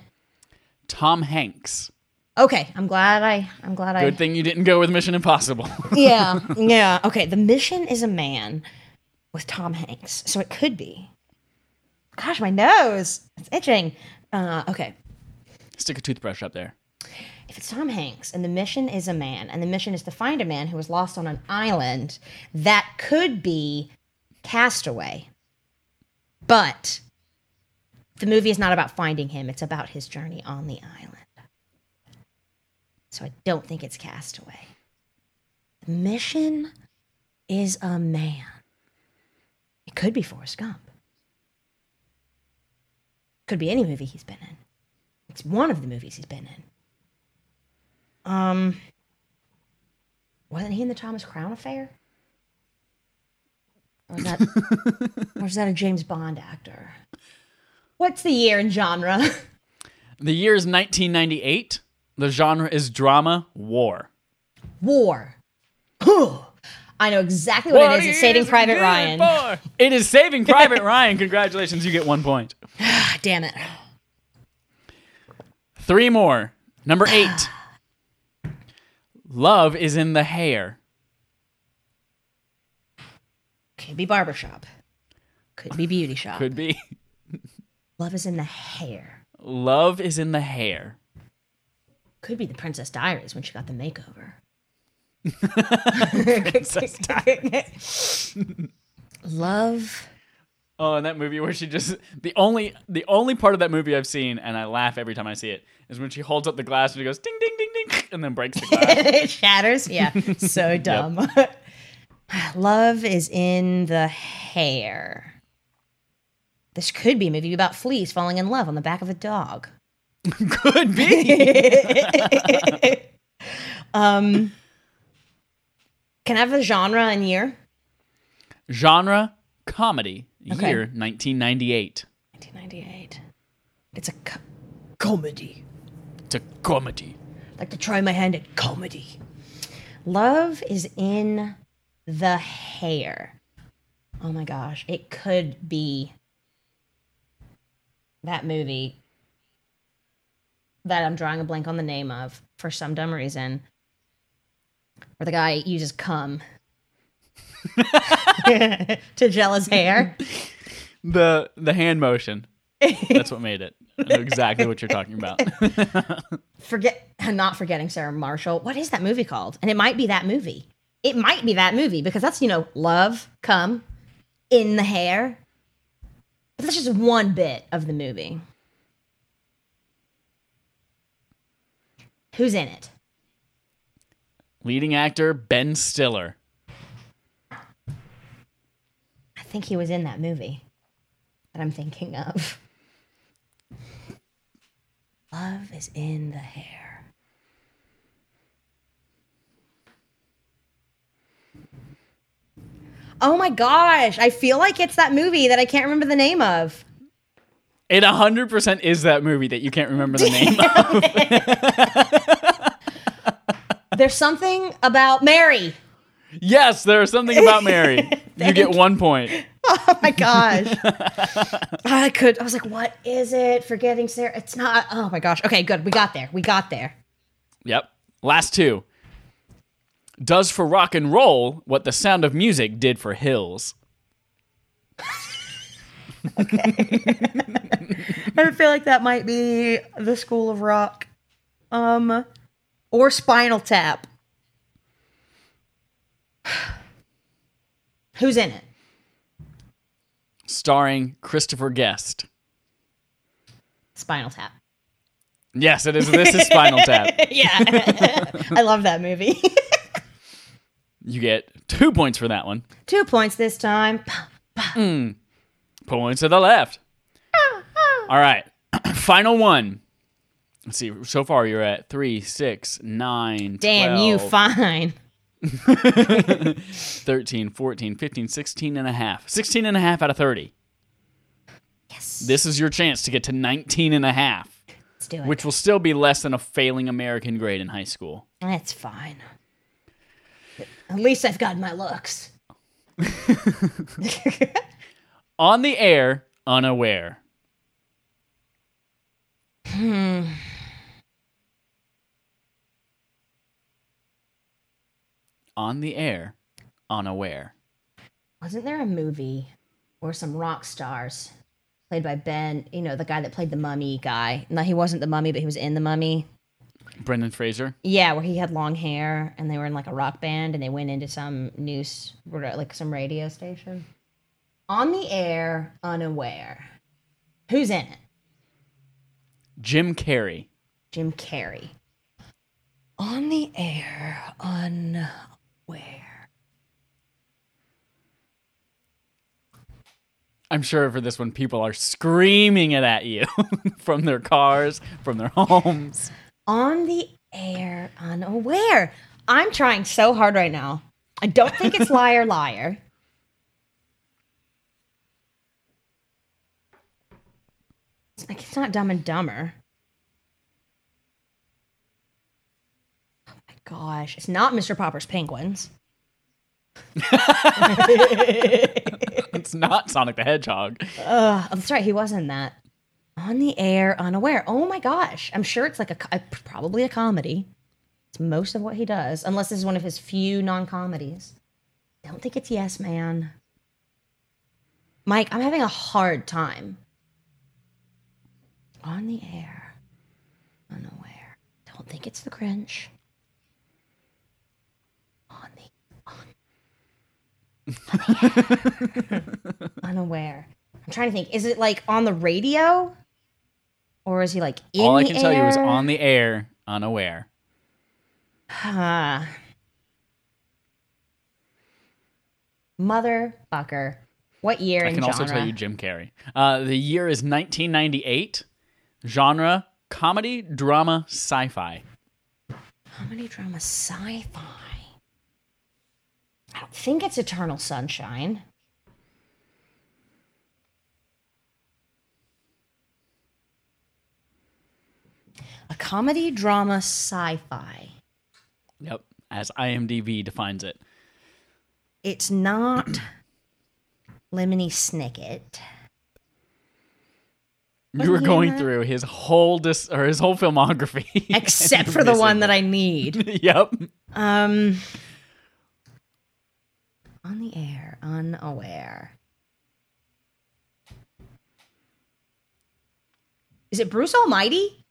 B: Tom Hanks.
A: Okay, I'm glad I. I'm glad I.
B: Good thing you didn't go with Mission Impossible. [LAUGHS]
A: yeah, yeah. Okay, the mission is a man with Tom Hanks, so it could be. Gosh, my nose, it's itching. Uh, okay,
B: Stick a toothbrush up there.
A: if it's Tom Hanks and the mission is a man, and the mission is to find a man who was lost on an island, that could be Castaway. But the movie is not about finding him, it's about his journey on the island. So I don't think it's Castaway. The mission is a man. It could be Forrest Gump. Could be any movie he's been in. It's one of the movies he's been in. Um, wasn't he in the Thomas Crown Affair? Or is that, [LAUGHS] or is that a James Bond actor? What's the year and genre?
B: The year is 1998. The genre is drama war.
A: War. I know exactly what, it is. It's Saving Private Ryan.
B: for? It is Saving Private [LAUGHS] Ryan. Congratulations, you get one point. [SIGHS]
A: Damn it.
B: Three more. Number [SIGHS] eight. Love is in the hair.
A: Could be barbershop. Could be beauty shop.
B: Could be.
A: Love is in the hair.
B: Love is in the hair.
A: Could be the Princess Diaries when she got the makeover. [LAUGHS] [LAUGHS] Princess [LAUGHS] Love.
B: Oh, and that movie where she just the only the only part of that movie I've seen, and I laugh every time I see it, is when she holds up the glass and she goes ding ding ding ding, and then breaks the glass.
A: it shatters. Yeah, so dumb. Love is in the hair. This could be a movie about fleas falling in love on the back of a dog. [LAUGHS]
B: Could be. [LAUGHS]
A: Um, can I have a genre and year?
B: Genre comedy.
A: Okay.
B: Year 1998.
A: 1998. It's a co- comedy.
B: It's a comedy.
A: like to try my hand at comedy. Love is in the hair. Oh my gosh, it could be that movie that I'm drawing a blank on the name of for some dumb reason, where the guy uses [LAUGHS] cum [LAUGHS] to gel his hair.
B: The the hand motion. That's what made it. I know exactly what you're talking about. [LAUGHS]
A: Forget, not forgetting Sarah Marshall. What is that movie called? And it might be that movie. It might be that movie because that's you know love, cum, in the hair. But that's just one bit of the movie. Who's in it?
B: Leading actor Ben Stiller.
A: I think he was in that movie that I'm thinking of. Love is in the hair. Oh my gosh, I feel like it's that movie that I can't remember the name of.
B: It 100% is that movie that you can't remember the name [LAUGHS] of. [LAUGHS]
A: There's something about Mary.
B: Yes, there's something about Mary. [LAUGHS] you get one point.
A: Oh my gosh. [LAUGHS] I could I was like, what is it? Forgetting Sarah. It's not oh my gosh. Okay, good. We got there. We got there.
B: Yep. Last two. Does for rock and roll what the sound of music did for hills. [LAUGHS]
A: I feel like that might be the School of Rock. Um or Spinal Tap. [SIGHS] Who's in it?
B: Starring Christopher Guest.
A: Spinal Tap.
B: Yes, it is. This is Spinal Tap. [LAUGHS]
A: yeah. [LAUGHS] I love that movie. [LAUGHS]
B: You get two points for that one.
A: Two points this time. Hmm.
B: Points to the left. Ah, ah. All right. [CLEARS THROAT] Final one. Let's see. So far, you're at three, six, nine,
A: Damn, you fine. [LAUGHS]
B: 13, 14, 15, 16 and a half. 16 and a half out of 30.
A: Yes.
B: This is your chance to get to 19 and a half,
A: Let's do it.
B: which will still be less than a failing American grade in high school.
A: That's fine. At least I've got my looks. [LAUGHS]
B: On the air, unaware. Hmm. On the air, unaware.
A: Wasn't there a movie where some rock stars played by Ben, you know, the guy that played the mummy guy? No, he wasn't the mummy, but he was in the mummy.
B: Brendan Fraser.
A: Yeah, where he had long hair and they were in like a rock band and they went into some news, like some radio station. On the air, unaware. Who's in it?
B: Jim Carrey.
A: Jim Carrey. On the air, unaware.
B: I'm sure for this one, people are screaming it at you [LAUGHS] from their cars, from their homes.
A: On the air, unaware. I'm trying so hard right now. I don't think it's liar, [LAUGHS] liar. It's like it's not dumb and dumber. Oh my gosh. It's not Mr. Popper's Penguins. [LAUGHS]
B: It's not Sonic the Hedgehog.
A: Ugh, that's right. He was in that. On the air, unaware. Oh my gosh. I'm sure it's like a, a probably a comedy. It's most of what he does, unless this is one of his few non-comedies. Don't think it's Yes Man. Mike, I'm having a hard time. On the air, unaware. Don't think it's the Grinch. On the [LAUGHS] unaware. I'm trying to think. Is it like on the radio, or is he like in
B: All I can tell you is on the air, unaware.
A: Huh. Motherfucker. What year
B: I can
A: genre?
B: also tell you Jim Carrey. Uh, the year is 1998. Genre comedy, drama, sci fi.
A: Comedy drama sci-fi. I think it's Eternal Sunshine. A comedy, drama, sci fi.
B: Yep, as IMDb defines it.
A: It's not [CLEARS THROAT] Lemony Snicket.
B: You were going
A: that?
B: through his whole dis- or his whole filmography,
A: except for the [LAUGHS] one that I need. [LAUGHS]
B: yep.
A: Um, on the air, unaware. Is it Bruce Almighty?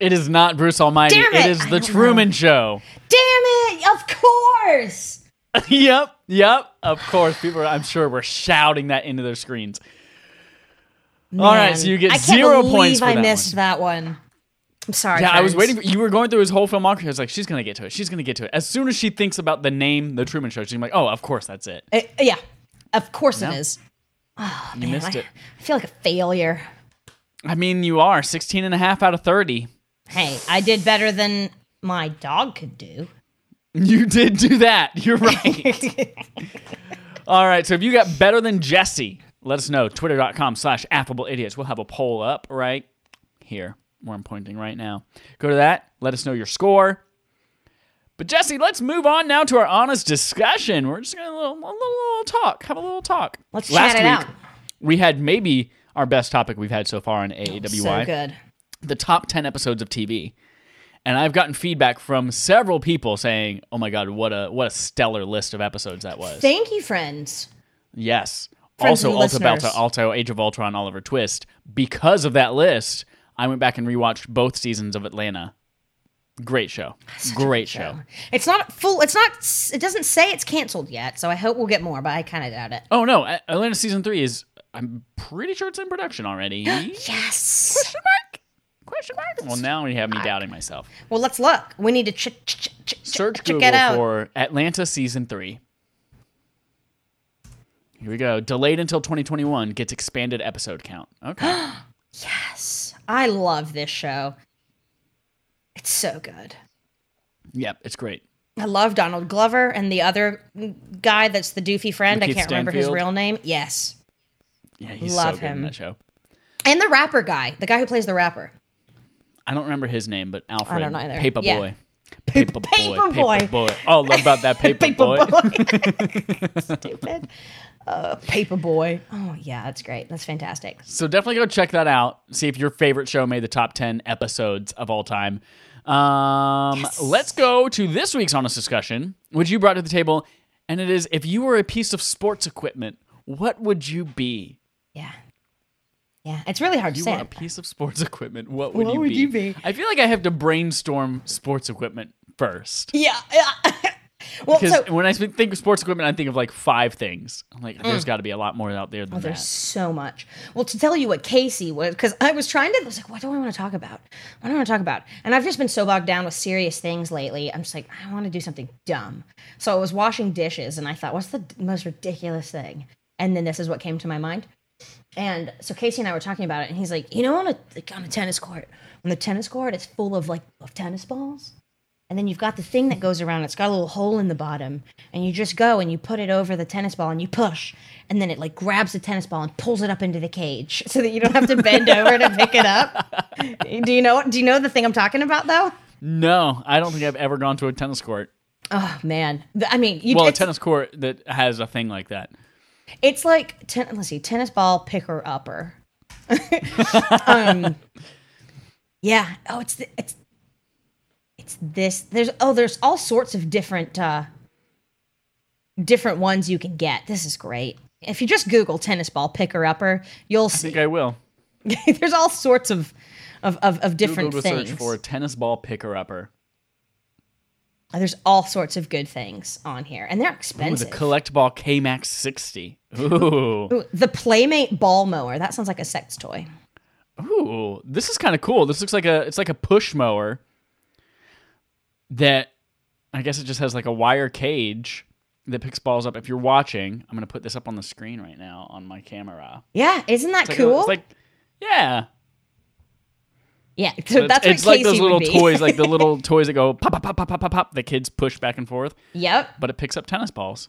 B: It is not Bruce Almighty.
A: Damn
B: it
A: it!
B: is the Truman Show.
A: Damn it! Of course. [LAUGHS]
B: yep, yep. Of course, people. Are, I'm sure were shouting that into their screens. All right, so you get
A: I can't
B: zero points
A: I
B: that
A: missed
B: one.
A: that one. I'm sorry.
B: Yeah, I was waiting. For, you were going through his whole filmography. I was like, she's gonna get to it. She's gonna get to it. As soon as she thinks about the name, the Truman Show, she's like, oh, of course, that's it.
A: Uh, yeah, of course
B: No.
A: it is.
B: you
A: Man,
B: missed
A: I,
B: it.
A: I feel like a failure.
B: I mean, you are 16 and a half out of 30.
A: Hey, I did better than my dog could do. [LAUGHS]
B: You did do that. You're [LAUGHS] right. All right. So if you got better than Jesse, let us know. Twitter.com slash affable idiots. We'll have a poll up right here where I'm pointing right now. Go to that. Let us know your score. But Jesse, let's move on now to our honest discussion. We're just gonna a little, a little, little talk. Have a little talk.
A: Let's
B: Last
A: chat it
B: week,
A: out.
B: we had maybe our best topic we've had so far on AAWY
A: So good.
B: the top 10 episodes of TV. And I've gotten feedback from several people saying, "Oh my god, what a what a stellar list of episodes that was."
A: Thank you, friends.
B: yes.
A: Friends
B: also Alta. Balta, Alto, Age of Ultron, Oliver Twist. Because of that list, I went back and rewatched both seasons of Atlanta. Great show. [LAUGHS] Great show.
A: It's not full. It's not. It doesn't say it's canceled yet, so I hope we'll get more. But I kind of doubt it.
B: Oh no, Atlanta season 3 is I'm pretty sure it's in production already. [GASPS]
A: Yes.
B: Question mark? Question mark? Well, now you have me doubting myself.
A: Well, let's look. We need to ch- ch- ch- ch-
B: Search Google for Atlanta season three. Here we go. Delayed until 2021 gets expanded episode count. Okay. [GASPS] [GASPS]
A: yes, I love this show. It's so good.
B: yep, it's great.
A: I love Donald Glover and the other guy that's the doofy friend. I can't remember his real name. Yes.
B: Yeah, he's
A: Love
B: so good in
A: him.
B: that show.
A: And the rapper guy, the guy who plays the rapper.
B: I don't remember his name, but Alfred.
A: don't either.
B: Paper
A: Yeah.
B: Boy. Paper boy.
A: Paper boy.
B: Paper boy. Oh, love about that [LAUGHS] paper, boy. [LAUGHS]
A: Stupid. Uh, paper boy. Oh, yeah, that's great. That's fantastic.
B: So definitely go check that out. See if your favorite show made the top 10 episodes of all time. Um, Let's go to this week's honest discussion, which you brought to the table. And it is if you were a piece of sports equipment, what would you be?
A: Yeah. Yeah. It's really hard to
B: you
A: say.
B: were a piece of sports [LAUGHS] equipment, what would,
A: What
B: you,
A: would
B: be?
A: you be?
B: I feel like I have to brainstorm sports equipment first.
A: Yeah. yeah. [LAUGHS] well,
B: Because
A: so
B: when I think of sports equipment, I think of like five things. I'm like, there's got to be a lot more out there than
A: Mm. there's
B: that.
A: so much. Well, to tell you what Casey was, because I was trying to, I was like, what do I want to talk about? What do I want to talk about? And I've just been so bogged down with serious things lately. I'm just like, I want to do something dumb. So I was washing dishes and I thought, what's the most ridiculous thing? And then this is what came to my mind. And so Casey and I were talking about it, and he's like, you know, on a like on a tennis court, on the tennis court, it's full of like of tennis balls, and then you've got the thing that goes around. It's got a little hole in the bottom, and you just go and you put it over the tennis ball and you push, and then it like grabs the tennis ball and pulls it up into the cage, [LAUGHS] so that you don't have to bend [LAUGHS] over to pick it up. Do you know? Do you know the thing I'm talking about though?
B: No, I don't think I've ever gone to a tennis court.
A: Oh man, I mean, you,
B: Well, a tennis court that has a thing like that.
A: It's like ten, let's see, tennis ball picker upper. [LAUGHS] um, yeah. Oh, it's the, it's it's this. There's oh, there's all sorts of different uh different ones you can get. This is great. If you just Google tennis ball picker upper, you'll
B: I
A: see.
B: think I will. [LAUGHS]
A: there's all sorts of of of, of different
B: Google to
A: things.
B: search for tennis ball picker upper.
A: There's all sorts of good things on here, and they're
B: Ooh, the collect ball K Max 60. Ooh.
A: Ooh, the Playmate ball mower. That sounds like a sex toy.
B: Ooh, this is kind of cool. This looks like a it's like a push mower that I guess it just has like a wire cage that picks balls up. If you're watching, I'm gonna put this up on the screen right now on my camera.
A: Yeah, isn't that
B: It's like a-
A: cool?
B: it's like yeah.
A: Yeah, [LAUGHS] so
B: It's,
A: that's what
B: it's like those little toys, like the [LAUGHS] little toys that go pop pop pop pop pop pop pop. The kids push back and forth,
A: Yep,
B: but it picks up tennis balls.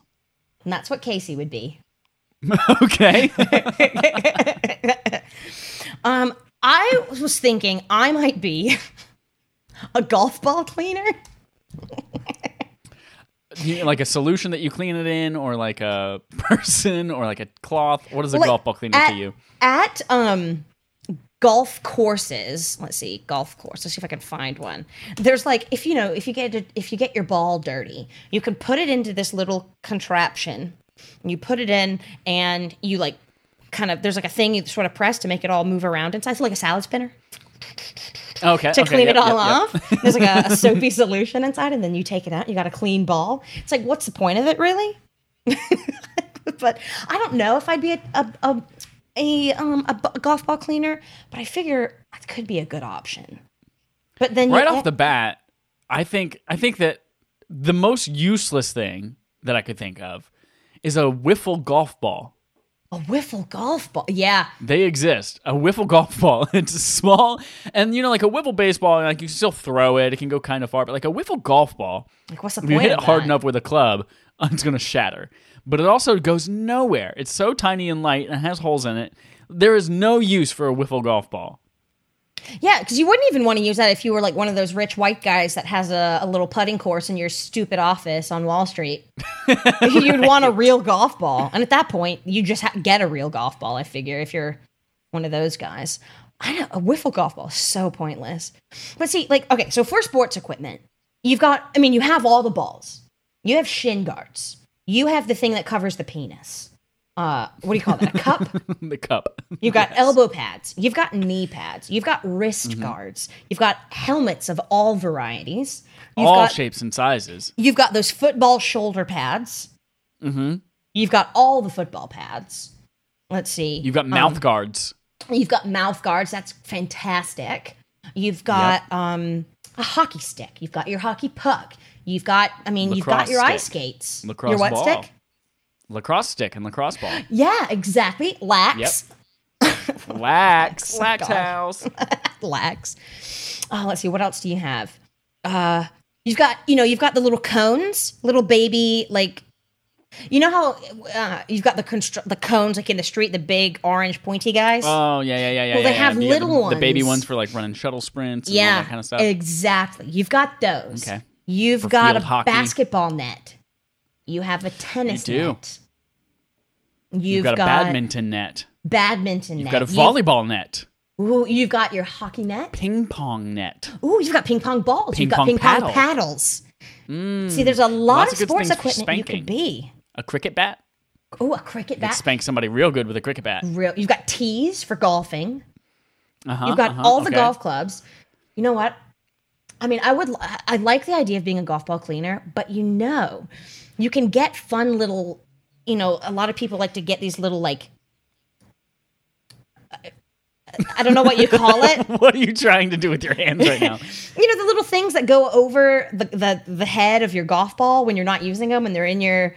A: and that's what Casey would be. [LAUGHS]
B: okay.
A: Um, I was thinking I might be a golf ball cleaner.
B: Like a solution that you clean it in, or like a person, or like a cloth. What is a
A: Like,
B: golf ball cleaner
A: at,
B: to you?
A: At um golf courses, let's see, golf course. Let's see if I can find one. There's like if you know, if you get it- if you get your ball dirty, you can put it into this little contraption. You put it in and you like kind of there's like a thing you sort of press to make it all move around inside. It's like a salad spinner
B: Okay,
A: to
B: okay,
A: clean
B: yep,
A: it all
B: yep, yep.
A: off. There's like a, a [LAUGHS] soapy solution inside, and then you take it out. You got a clean ball. It's like, what's the point of it, really? [LAUGHS] but I don't know if I'd be a a, a, a um a b- golf ball cleaner, but I figure that could be a good option. But then
B: right off the bat, I think I think that the most useless thing that I could think of is a wiffle golf ball.
A: a wiffle golf ball, yeah,
B: They exist. A wiffle golf ball. [LAUGHS] It's small, and you know, like a wiffle baseball, like you can still throw it. It can go kind of far, but like a wiffle golf ball,
A: like what's the
B: if
A: point?
B: you hit
A: of
B: it hard
A: that?
B: enough with a club, [LAUGHS] it's gonna shatter. But it also goes nowhere. It's so tiny and light and has holes in it. There is no use for a wiffle golf ball.
A: Yeah, because you wouldn't even want to use that if you were like one of those rich white guys that has a, a little putting course in your stupid office on Wall Street. [LAUGHS] You'd want a real golf ball, and at that point, you just ha- get a real golf ball. I figure if you're one of those guys. I know a wiffle golf ball is so pointless. But see, like, okay, so for sports equipment, you've got. I mean, you have all the balls. You have shin guards. You have the thing that covers the penis. Uh, what do you call that? A [LAUGHS] cup.
B: the cup.
A: You've got elbow pads. You've got knee pads. You've got wrist
B: Mm-hmm.
A: guards. You've got helmets of all varieties. You've
B: All
A: got
B: shapes and sizes.
A: you've got those football shoulder pads.
B: Mm-hmm.
A: You've got all the football pads. Let's see.
B: You've got mouth guards.
A: You've got mouth guards. That's fantastic. You've got um, a hockey stick. You've got your hockey puck. You've got. I mean, you've got
B: Lacrosse
A: your ice skates.
B: Lacrosse
A: your what
B: ball.
A: stick?
B: Lacrosse stick and lacrosse ball.
A: Yeah, exactly. Lax. [LAUGHS]
B: Lax.
A: Oh my
B: Lax
A: God.
B: house. [LAUGHS]
A: lax. Oh, let's see. What else do you have? Uh, you've got, you know, you've got the little cones, little baby, like, you know how uh, you've got the constru- the cones like in the street, the big orange pointy guys.
B: Oh yeah, yeah, yeah, yeah.
A: Well, they
B: yeah,
A: have
B: yeah.
A: Little
B: the, the baby
A: ones.
B: ones for like running shuttle sprints. And all
A: yeah,
B: that kind of stuff.
A: exactly. You've got those.
B: Okay.
A: You've got a
B: hockey.
A: basketball net. You have a tennis
B: You do.
A: net. You've,
B: You've got, a badminton net.
A: badminton
B: You've
A: net.
B: got a volleyball net.
A: You've, ooh, you've got your hockey net.
B: Ping pong net.
A: Ooh, you've got ping pong balls.
B: Ping
A: you've got ping
B: paddle.
A: pong paddles. See, there's a lot of sports equipment you could be.
B: A cricket bat.
A: Oh, a cricket
B: You
A: bat.
B: spank somebody real good with a cricket bat.
A: Real. You've got tees for golfing.
B: Uh-huh,
A: You've got
B: uh-huh,
A: all the
B: okay.
A: golf clubs. You know what? I mean, I would. I like the idea of being a golf ball cleaner, but you know, you can get fun little. You know, a lot of people like to get these little like. I don't know what you call it. [LAUGHS]
B: What are you trying to do with your hands right now? [LAUGHS]
A: you know the little things that go over the, the the head of your golf ball when you're not using them and they're in your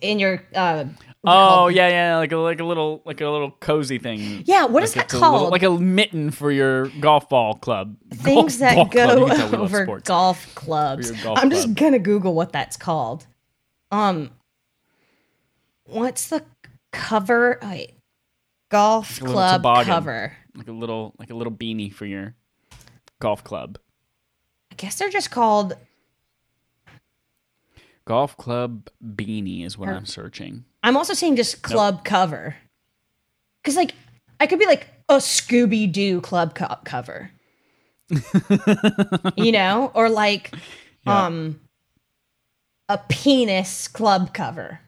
A: in your uh
B: oh yeah, yeah, like a like a little like a little cozy thing.
A: yeah what is
B: Like
A: that called
B: little- like a mitten for your golf ball club.
A: things
B: Golf
A: that go
B: You can tell we [LAUGHS] love
A: over golf clubs
B: golf
A: i'm just gonna google what that's called um what's the cover oh, wait. golf
B: little
A: club
B: toboggan.
A: cover
B: Like a little like a little beanie for your golf club.
A: i guess they're just called
B: Golf club beanie is what I'm searching.
A: I'm also saying just club cover because like i could be like a scooby-doo club co- cover [LAUGHS] you know or like
B: Yeah.
A: um a penis club cover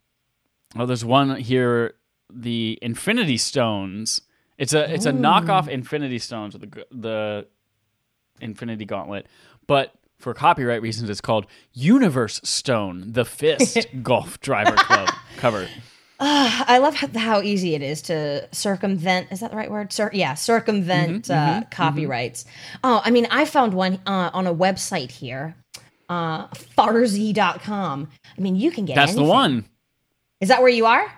B: Oh, there's one here. The Infinity Stones. It's a it's a knockoff Infinity Stones with the the Infinity Gauntlet, but for copyright reasons, it's called Universe Stone, the Fist [LAUGHS] Golf Driver Club [LAUGHS] cover.
A: I love how, how easy it is to circumvent. Is that the right word? Cir- yeah, circumvent
B: Mm-hmm,
A: uh, copyrights. Oh, I mean, I found one uh, on a website here, uh, Farzi.com. I mean, you can get
B: That's the one.
A: Is that where you are?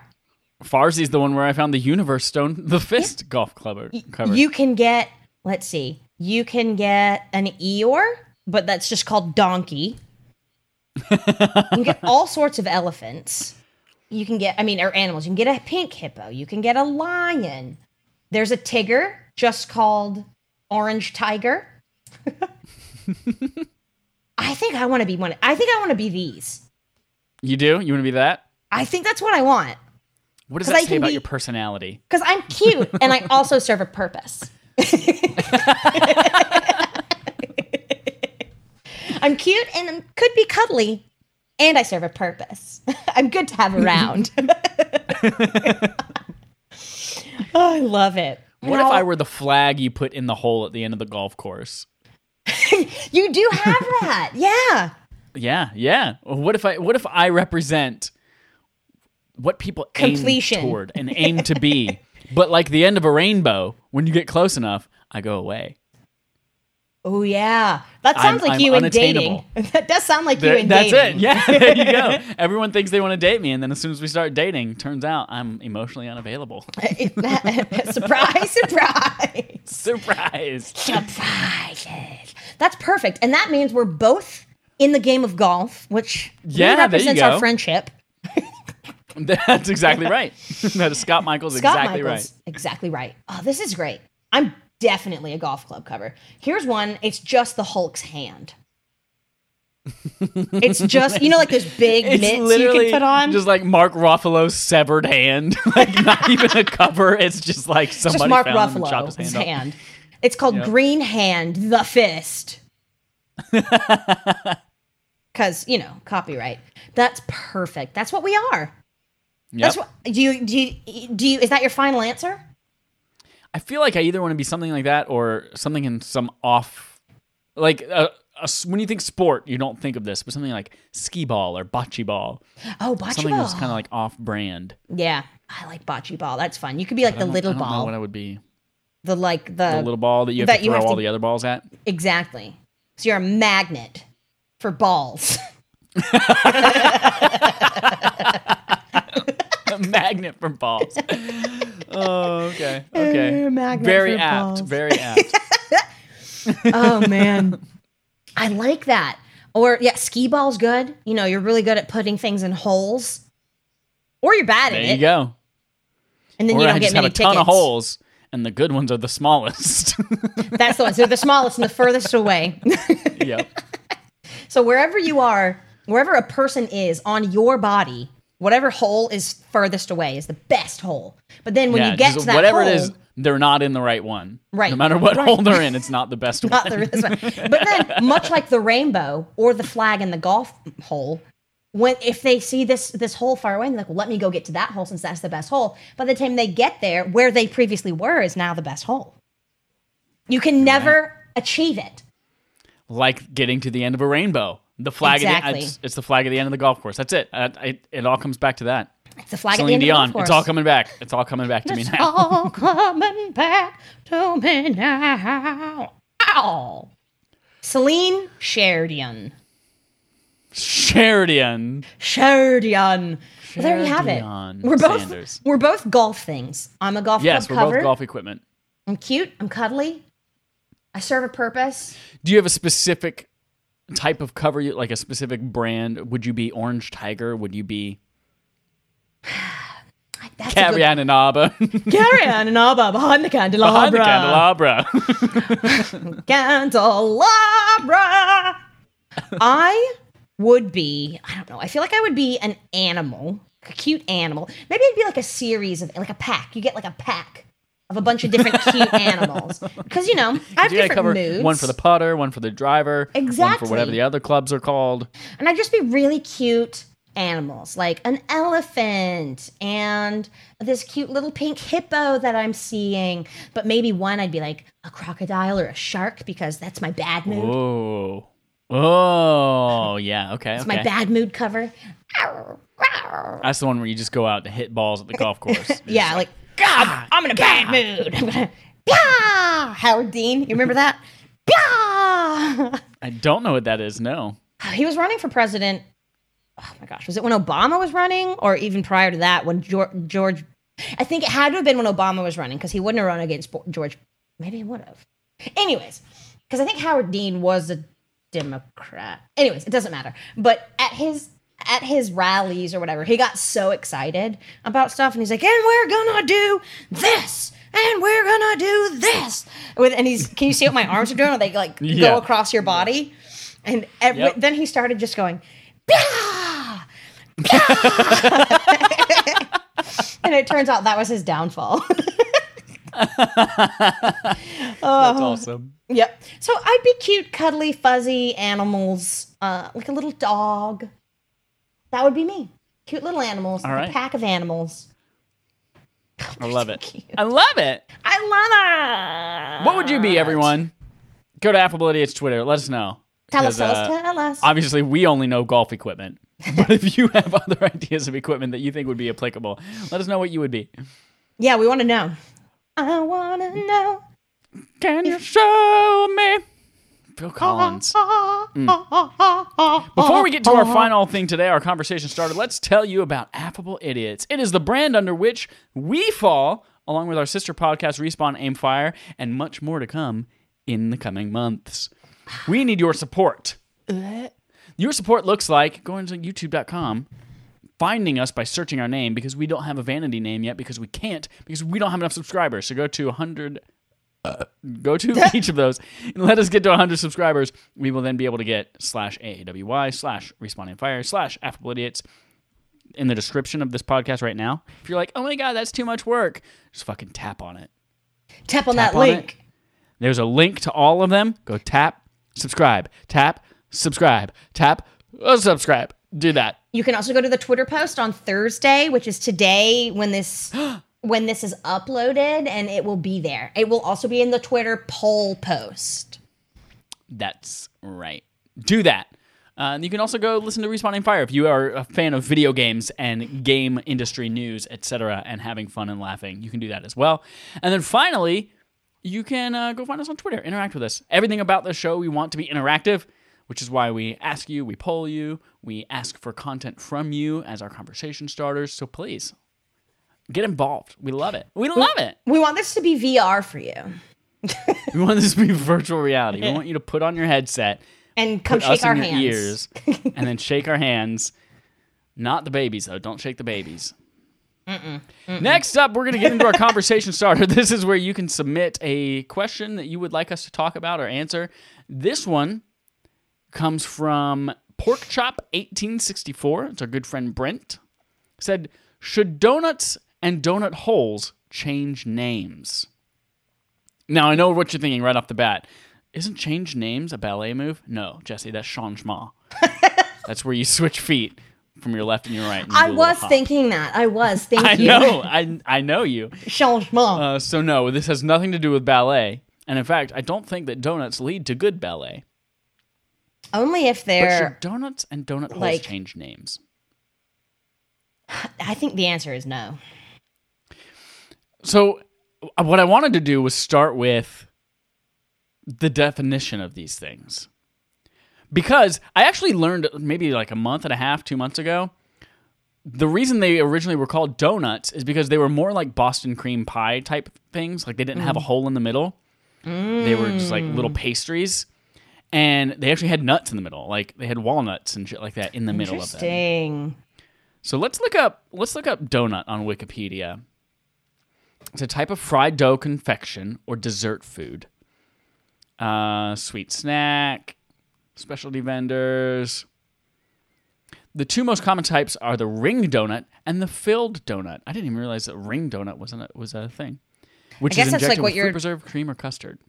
B: Farsi's the one where I found the Universe Stone, the Fist Golf Club cover.
A: You can get. Let's see. You can get an Eeyore, but that's just called donkey. you can get [LAUGHS] all sorts of elephants. You can get, I mean, or animals. You can get a pink hippo. You can get a lion. There's a tiger. just called Orange Tiger. [LAUGHS] I think I want to be one. I think I want to be these.
B: You do? You want to be that?
A: I think that's what I want.
B: What does that say about
A: be-
B: your personality? [LAUGHS]
A: Because I'm cute and I also serve a purpose. I'm cute and I could be cuddly and I serve a purpose. [LAUGHS] I'm good to have [LAUGHS] around. [LAUGHS] oh, I love it.
B: What if I were the flag you put in the hole at the end of the golf course?
A: You do have that. Yeah.
B: Yeah, yeah. What if I what if I represent what people
A: Completion.
B: aim toward and aim to be? but like the end of a rainbow, when you get close enough, I go away.
A: Oh, yeah. That
B: I'm-
A: sounds like
B: I'm
A: you in dating. [LAUGHS] That does sound like you
B: Th-
A: in
B: that's
A: dating.
B: it. Yeah, there you go. [LAUGHS] Everyone thinks they want to date me, and then as soon as we start dating, turns out I'm emotionally unavailable. [LAUGHS]
A: surprise, surprise.
B: Surprise!
A: Surprises. That's perfect. And that means we're both in the game of golf, which
B: Yeah, there you
A: represents
B: go.
A: our friendship.
B: That's exactly right. that is Scott Michaels
A: Scott
B: exactly
A: Michaels. Exactly right. Oh, this is great. I'm definitely a golf club cover. Here's one. It's just the Hulk's hand. [LAUGHS] it's just you know like those big.
B: It's
A: mitts you can put on.
B: just like Mark Ruffalo's severed hand. [LAUGHS] like not even a cover. It's just like somebody
A: just Mark
B: found and chopped
A: Ruffalo's
B: his
A: hand.
B: hand.
A: It's called
B: Yep.
A: Green Hand, the fist. [LAUGHS] Because you know copyright. That's perfect. That's what we are. That's what do you do. You, do you? Is that your final answer?
B: I feel like I either want to be something like that or something in some off, like uh, when you think sport, you don't think of this, but something like skee ball or bocce ball,
A: Oh, bocce ball.
B: something
A: ball.
B: that's kind of like off brand.
A: yeah, I like bocce ball. That's fun. You could be like the little
B: I don't know
A: ball,
B: what I would be.
A: the like the,
B: The little ball that you have
A: that
B: to throw
A: have
B: all
A: to-
B: the other balls at.
A: exactly. So you're a magnet for balls. [LAUGHS] [LAUGHS]
B: a magnet for balls. [LAUGHS] oh, okay, [LAUGHS] okay.
A: Magnet
B: Very apt.
A: balls.
B: Very apt. [LAUGHS] [LAUGHS]
A: oh man, I like that. Or yeah, skee ball's good. You know, you're really good at putting things in holes, or you're bad
B: there
A: at it.
B: There you go.
A: and then
B: Or
A: you don't
B: just
A: get
B: have
A: many
B: a ton
A: tickets.
B: of holes, and the good ones are the smallest.
A: That's the ones. So they're the smallest and the furthest away.
B: yep.
A: so wherever you are, wherever a person is on your body, whatever hole is furthest away is the best hole. But then when
B: yeah,
A: you get to that
B: whatever
A: hole,
B: it is, they're not in the right one.
A: Right.
B: No matter what
A: Right.
B: hole they're in, it's not the [LAUGHS] best
A: not
B: one.
A: the this way. But then, [LAUGHS] much like the rainbow or the flag in the golf hole, when if they see this this hole far away, they're like, "Well, let me go get to that hole since that's the best hole." By the time they get there, where they previously were is now the best hole. You can never achieve it.
B: like getting to the end of a rainbow. The flag. Of
A: Exactly.
B: the, it's, it's the flag at the end of the golf course. That's it. Uh, it. It all comes back to that.
A: It's the flag
B: Celine
A: at the end
B: Dion.
A: of the golf
B: It's all coming back. It's all coming back to me now.
A: It's all [LAUGHS] coming back to me now. Ow. Celine Sheridan.
B: Sheridan.
A: Sheridan. Well, there you have it. We're both
B: Sanders.
A: we're both golf things. I'm a golf
B: Yes, we're
A: cover.
B: both golf equipment.
A: I'm cute. I'm cuddly. I serve a purpose.
B: Do you have a specific type of cover, you like a specific brand? Would you be Orange Tiger? Would you be [SIGHS]
A: That's
B: Carrie
A: good,
B: Anaba
A: Carry on and all behind the
B: behind
A: candelabra.
B: the candelabra? [LAUGHS]
A: Candelabra. I would be. I don't know. I feel like I would be an animal, a cute animal. Maybe it'd be like a series of like a pack. You get like a pack of a bunch of different [LAUGHS] cute animals because you know I have
B: you gotta
A: different
B: cover
A: moods.
B: one for the putter, one for the driver, exactly. one for whatever the other clubs are called.
A: and I'd just be really cute animals, like an elephant and this cute little pink hippo that I'm seeing. But maybe one I'd be like a crocodile or a shark because that's my bad mood.
B: Oh, oh, yeah. Okay,
A: It's
B: okay.
A: my bad mood cover.
B: That's the one where you just go out to hit balls at the golf course. [LAUGHS]
A: Yeah, like God, I'm in a bad mood. [LAUGHS] I'm gonna, yeah, Howard Dean. You remember that? Yeah.
B: I don't know what that is. No.
A: He was running for president. Oh my gosh, was it when Obama was running, or even prior to that when George? George I think it had to have been when Obama was running because he wouldn't have run against George. Maybe he would have. Anyways, because I think Howard Dean was a Democrat. Anyways, it doesn't matter. But at his at his rallies or whatever, he got so excited about stuff, and he's like, "And we're gonna do this." and we're gonna do this. With and he's can you see what my arms are doing? Are they like
B: Yeah.
A: go across your body, and ev-
B: Yep.
A: then he started just going, "Pah! Pah!" [LAUGHS] and it turns out that was his downfall. [LAUGHS]
B: That's awesome.
A: Yep. So I'd be cute, cuddly, fuzzy animals, uh, like a little dog. That would be me. Cute little animals,
B: All right.
A: a pack of animals.
B: I love it.
A: cute.
B: I love it.
A: I love it.
B: What would you be, everyone? Go to Affable Idiots Twitter. Let us know.
A: Tell us, tell us,
B: uh,
A: tell us.
B: Obviously, we only know golf equipment. [LAUGHS] But if you have other [LAUGHS] ideas of equipment that you think would be applicable, let us know what you would be.
A: yeah, we want to know. I want to know.
B: Can you show me? Phil Collins. Mm. Before we get to our final thing today, our conversation started, let's tell you about Affable Idiots. It is the brand under which we fall, along with our sister podcast, Respawn Aim Fire, and much more to come in the coming months. We need your support. Uh. Your support looks like going to youtube.com, finding us by searching our name because we don't have a vanity name yet because we can't, because we don't have enough subscribers. So go to 100 go to [LAUGHS] each of those and let us get to 100 subscribers. We will then be able to get slash AAWY slash Respawn Aim Fire slash Affable Idiots in the description of this podcast right now. If you're like, oh my God, that's too much work, just fucking tap on it.
A: Tap on
B: Tap
A: that
B: on
A: link.
B: There's a link to all of them. Go tap, subscribe, tap, subscribe, tap, uh, subscribe. Do that.
A: You can also go to the Twitter post on Thursday, which is today when this [GASPS] [GASPS] when this is uploaded, and it will be there. It will also be in the Twitter poll post.
B: That's right. Do that. Uh, you can also go listen to Respawn Aim Fire if you are a fan of video games and game industry news, etc., and having fun and laughing. You can do that as well. And then finally, you can uh, go find us on Twitter, interact with us. Everything about the show we want to be interactive, which is why we ask you, we poll you, we ask for content from you as our conversation starters. So please get involved. We love it. We love it.
A: We want this to be VR for you, [LAUGHS]
B: We want this to be virtual reality. We want you to put on your headset
A: and come shake our hands.
B: ears [LAUGHS] and then shake our hands. Not the babies though. Don't shake the babies. Next up, we're going to get into our conversation starter. [LAUGHS] This is where you can submit a question that you would like us to talk about or answer. This one comes from Porkchop1864. It's our good friend Brent. Said, Should donuts and donut holes change names? Now, I know what you're thinking right off the bat. Isn't change names a ballet move? No, Jesse, that's changement. [LAUGHS] that's where you switch feet from your left and your right. and you
A: I
B: do a little
A: was thinking that. I was. [LAUGHS] Thank
B: I
A: you.
B: know. I, I know you.
A: Changement.
B: Uh, so, no, this has nothing to do with ballet. And in fact, I don't think that donuts lead to good ballet.
A: Only if they're.
B: should donuts and donut holes
A: like-
B: change names?
A: I think the answer is no.
B: So, uh, what I wanted to do was start with the definition of these things. Because I actually learned maybe like a month and a half, two months ago, the reason they originally were called donuts is because they were more like Boston cream pie type things. Like they didn't have a hole in the middle, they were just like little pastries. And they actually had nuts in the middle, like they had walnuts and shit like that in the middle of them.
A: Interesting.
B: So let's look up let's look up donut on Wikipedia. It's a type of fried dough confection or dessert food. Uh, sweet snack, specialty vendors. The two most common types are the ring donut and the filled donut. I didn't even realize that ring donut wasn't a, was a thing. Which I
A: guess
B: is
A: that's
B: injected
A: like what
B: with
A: you're-
B: fruit preserved cream or custard.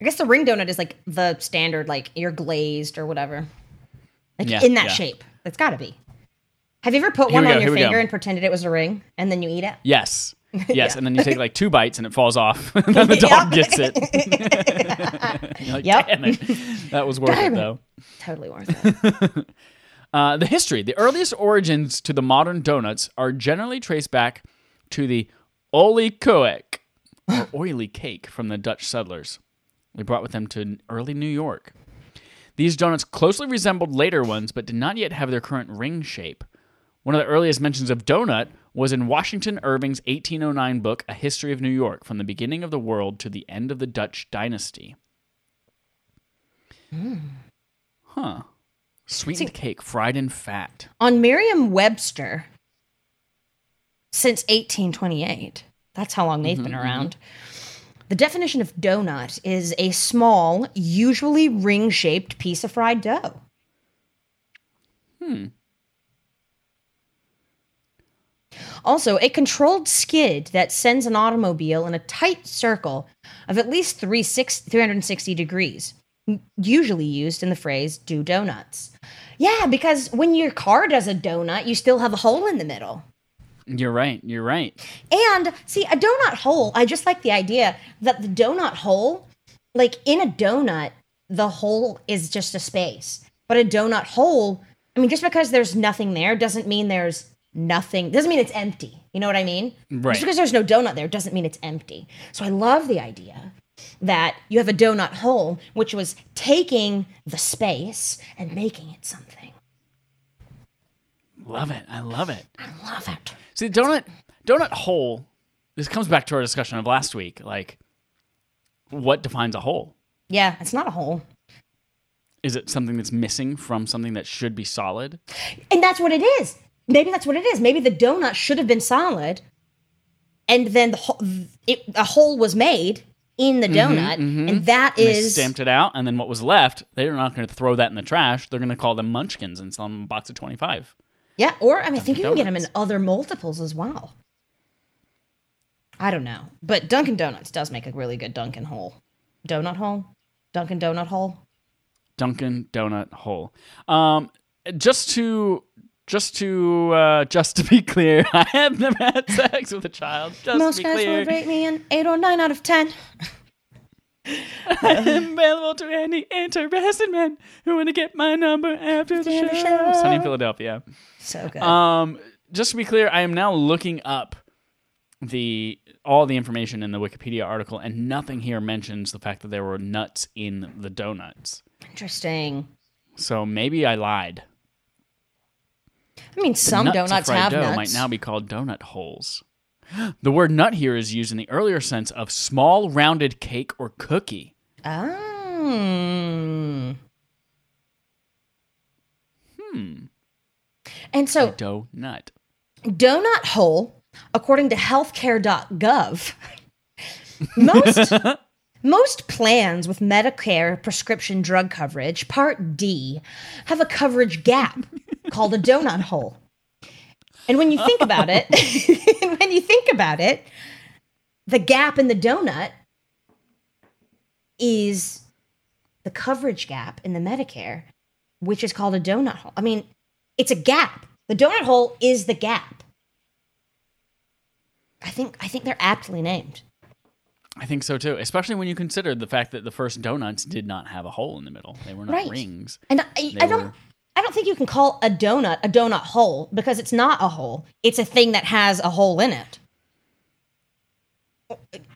A: I guess the ring donut is like the standard, like you're glazed or whatever. Like
B: Yeah,
A: in that
B: yeah.
A: shape. It's got to be. Have you ever put
B: Here
A: one
B: we go,
A: on
B: here
A: your
B: we go.
A: finger and pretended it was a ring and then you eat it?
B: Yes. [LAUGHS] Yes,
A: Yeah.
B: and then you take like two bites and it falls off. [LAUGHS] and then the [LAUGHS] dog gets it. You're like,
A: Yep.
B: damn it. That was worth
A: Damn
B: it
A: it.
B: though.
A: Totally worth it.
B: Uh, the history, the earliest origins to the modern donuts are generally traced back to the olykoek, or oily cake from the Dutch settlers. They brought with them to early New York. These donuts closely resembled later ones, but did not yet have their current ring shape. One of the earliest mentions of donut was in Washington Irving's 1809 book, A History of New York, from the beginning of the world to the end of the Dutch dynasty. Hmm. Huh. Sweetened cake fried in fat.
A: on Merriam Webster, since 1828, That's how long they've mm-hmm, been mm-hmm. around. The definition of donut is a small, usually ring shaped piece of fried dough. Hmm. Also, a controlled skid that sends an automobile in a tight circle of at least 360 degrees, usually used in the phrase do donuts. Yeah, because when your car does a donut, you still have a hole in the middle.
B: You're right. You're right.
A: And see, a donut hole, I just like the idea that the donut hole, like in a donut, the hole is just a space. But a donut hole, I mean, just because there's nothing there doesn't mean there's nothing, doesn't mean it's empty. You know what I mean?
B: Right.
A: Just because there's no donut there doesn't mean it's empty. So I love the idea that you have a donut hole, which was taking the space and making it something.
B: Love it. I love it.
A: I love it.
B: See, donut donut hole. This comes back to our discussion of last week. Like, what defines a hole?
A: Yeah, it's not a hole.
B: Is it something that's missing from something that should be solid?
A: And that's what it is. Maybe that's what it is. Maybe the donut should have been solid, and then the ho- it, a hole was made in the donut, and that
B: And they
A: is
B: stamped it out, and then what was left, they're not going to throw that in the trash. They're going to call them Munchkins and sell them a box of twenty five.
A: yeah. Or I mean, I think you can get them in other multiples as well. I don't know, but Dunkin' Donuts does make a really good Dunkin' hole, donut hole, Dunkin' Donut hole.
B: Dunkin' Donut hole. Um, just to just to uh, just to be [LAUGHS] clear, I have never had sex with a child. Just
A: Most
B: to be
A: guys
B: clear,
A: would rate me an eight or nine out of ten. [LAUGHS]
B: I am available to any interested men who want to get my number after the show.
A: show.
B: Sunny in Philadelphia.
A: So good.
B: Um, just to be clear, I am now looking up the all the information in the Wikipedia article, and nothing here mentions the fact that there were nuts in the donuts.
A: Interesting.
B: So maybe I lied.
A: I mean, some
B: nuts of
A: donuts have
B: dough
A: nuts.
B: might now be called donut holes. [GASPS] The word nut here is used in the earlier sense of small rounded cake or cookie.
A: Oh. Hmm. And so,
B: Dough nut.
A: donut hole, according to healthcare.gov, [LAUGHS] most [LAUGHS] most plans with Medicare prescription drug coverage, Part D, have a coverage gap [LAUGHS] called a donut hole. And when you think about it, [LAUGHS] [LAUGHS] when you think about it, the gap in the donut is the coverage gap in the Medicare, which is called a donut hole. I mean, it's a gap. The donut hole is the gap. I think I think they're aptly named.
B: I think so too, especially when you consider the fact that the first donuts did not have a hole in the middle. They were not
A: Right.
B: rings.
A: And I, I don't
B: were-
A: I don't think you can call a donut a donut hole because it's not a hole. It's a thing that has a hole in it.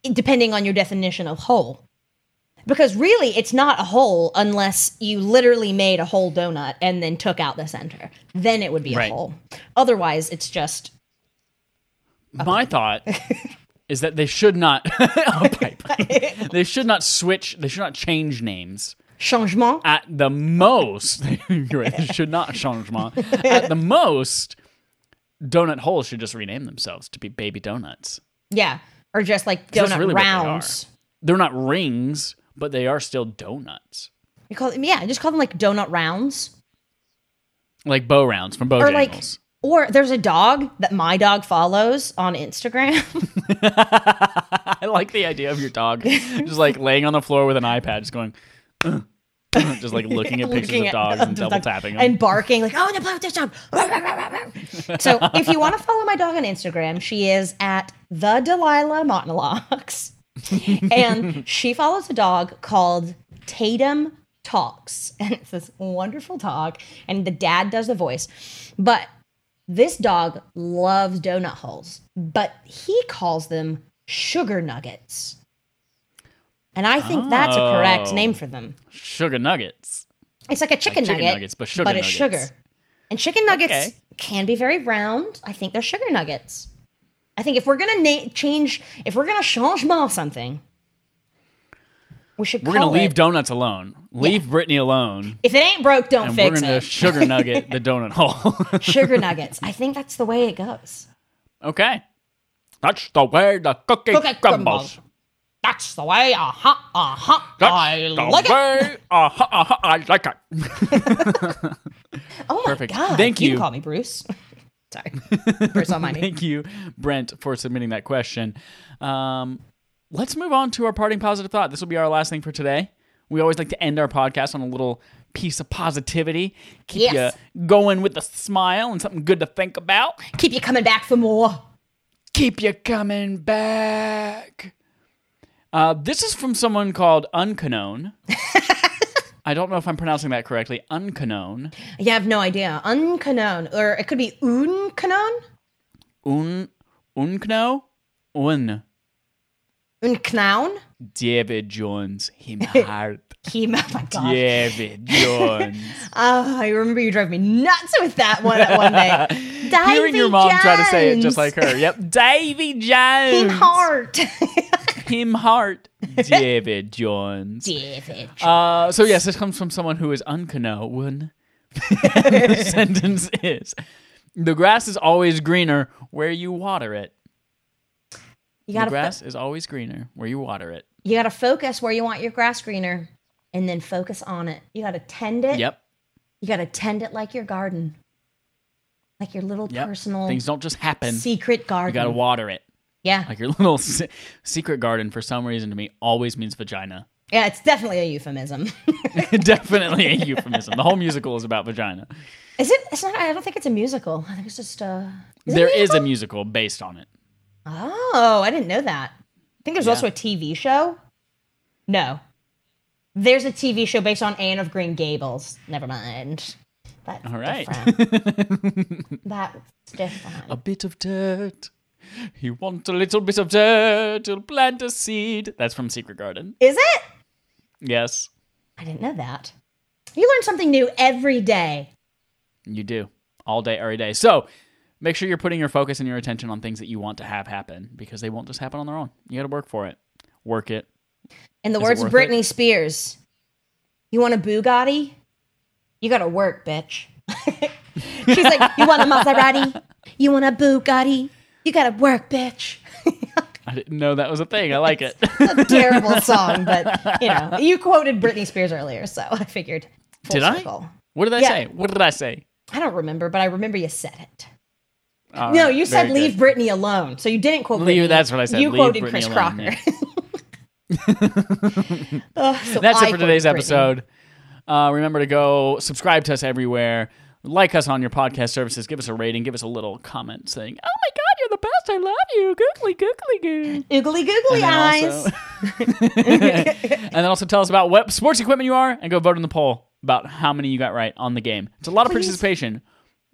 A: Depending on your definition of hole. Because really it's not a hole unless you literally made a whole donut and then took out the center. Then it would be a
B: Right.
A: hole. Otherwise it's just
B: My thought [LAUGHS] is that they should not [LAUGHS] a pipe. [LAUGHS] they should not switch. They should not change names.
A: Changement.
B: At the most, [LAUGHS] you're right, they should not changement. At the most, donut holes should just rename themselves to be baby donuts.
A: Yeah. Or just like donut
B: really what they are.
A: rounds.
B: They're not rings, but they are still donuts,
A: You call them yeah, just call them like donut rounds.
B: like bow rounds from
A: Or like or there's a dog that my dog follows on Instagram. [LAUGHS] [LAUGHS]
B: I like the idea of your dog just like laying on the floor with an iPad, just going, "Ugh, ugh," [LAUGHS] just like looking at pictures
A: Looking
B: of
A: at-
B: dogs and [LAUGHS] double tapping them.
A: and barking like, "Oh, no, play with this dog." so, if you want to follow my dog on Instagram, she is at the Delilah Monologues, [LAUGHS] and she follows a dog called Tatum Talks, and it's this wonderful dog, and the dad does the voice, but this dog loves donut holes, but he calls them sugar nuggets. And I think that's a correct
B: Oh.
A: name for them.
B: Sugar nuggets.
A: It's like a chicken,
B: chicken
A: nugget,
B: nuggets, but sugar
A: it's
B: nuggets.
A: sugar. And chicken nuggets
B: Okay.
A: can be very round. I think they're sugar nuggets. I think if we're gonna na- change, if we're gonna changement something, we should
B: We're
A: call
B: gonna leave
A: it.
B: donuts alone. Leave Brittany alone,
A: if it ain't broke, don't
B: and we're
A: fix
B: gonna
A: it.
B: sugar nugget [LAUGHS] the donut hole. [LAUGHS]
A: sugar nuggets. I think that's the way it goes.
B: okay, That's the way the cookie,
A: Cookie
B: crumbles.
A: crumbles. That's the way. Uh huh. Uh huh. I
B: the
A: like it.
B: way. Uh-huh, uh-huh, I like it. [LAUGHS]
A: Oh my
B: Perfect.
A: god!
B: Thank
A: you.
B: you.
A: can call me Bruce. [LAUGHS] Sorry, Bruce Almighty. [LAUGHS]
B: Thank you, Brent, for submitting that question. Um, let's move on to our parting positive thought. This will be our last thing for today. We always like to end our podcast on a little piece of positivity, keep
A: Yes.
B: you going with a smile and something good to think about.
A: Keep you coming back for more.
B: Keep you coming back. Uh, this is from someone called Uncanon. [LAUGHS] I don't know if I'm pronouncing that correctly. Uncanon.
A: You have no idea. Uncanon, or it could be uncanon.
B: Un Unkno? Un.
A: Unknown.
B: David Jones. Him [LAUGHS] heart.
A: He, oh my god.
B: David Jones. [LAUGHS]
A: Oh, I remember you drove me nuts with that one at one day.
B: Hearing your
A: Davy
B: mom try to say it just like her. Yep. Davy Jones.
A: Team Heart.
B: Him heart. [LAUGHS] David Jones.
A: David.
B: Uh, so yes, this comes from someone who is unknown. the [LAUGHS] sentence is: The grass is always greener where you water it.
A: You
B: The
A: gotta
B: grass is always greener where you water it.
A: you gotta focus where you want your grass greener, and then focus on it. You gotta tend it.
B: Yep.
A: You gotta tend it like your garden, like your little
B: Yep.
A: personal
B: Things don't just happen.
A: secret garden.
B: You got to water it.
A: Yeah,
B: Like your [LAUGHS] little se- secret garden, for some reason, to me, always means vagina.
A: yeah. It's definitely a euphemism. [LAUGHS]
B: Definitely a euphemism. The whole musical is about vagina.
A: is it? It's not. I don't think it's a musical. I think it's just. Uh, is
B: There
A: a
B: is a
A: musical?
B: musical based on it.
A: Oh, I didn't know that. I think there's
B: Yeah.
A: also a TV show. No. There's a TV show based on Anne of Green Gables. Never mind. That's
B: All right.
A: different. [LAUGHS] That's different.
B: A bit of dirt. You want a little bit of dirt, you'll plant a seed. That's from Secret Garden.
A: Is it?
B: Yes,
A: I didn't know that. You learn something new every day.
B: you do. All day, every day. So make sure you're putting your focus and your attention on things that you want to have happen because they won't just happen on their own. You got to work for it. Work it.
A: In the
B: Is
A: words of
B: worth it?
A: Britney Spears, you want a Bugatti? You gotta work, bitch. [LAUGHS] She's like, you want a Maserati? You want a Bugatti? You gotta work, bitch. [LAUGHS]
B: I didn't know that was a thing. I like it.
A: a terrible [LAUGHS] song, but you know, you quoted Britney Spears earlier, so I figured.
B: Did I? what did I
A: Yeah.
B: say? What did I say?
A: I don't remember, but I remember you said it.
B: All
A: no,
B: right,
A: you said leave
B: good.
A: Britney alone, so you didn't quote
B: Leave-
A: Britney.
B: that's what I said,
A: You
B: leave
A: quoted
B: Britney
A: Chris
B: alone,
A: Crocker.
B: yeah. [LAUGHS]
A: Ugh, so
B: That's
A: I
B: it for today's
A: Britney.
B: episode. Uh, remember to go subscribe to us everywhere. Like us on your podcast services. Give us a rating. Give us a little comment saying, "Oh my God, you're the best! I love you." Googly googly goo.
A: Oogly googly
B: And
A: eyes.
B: also, [LAUGHS] [LAUGHS] and then also tell us about what sports equipment you are, and go vote in the poll about how many you got right on the game. It's a lot of
A: Please.
B: participation,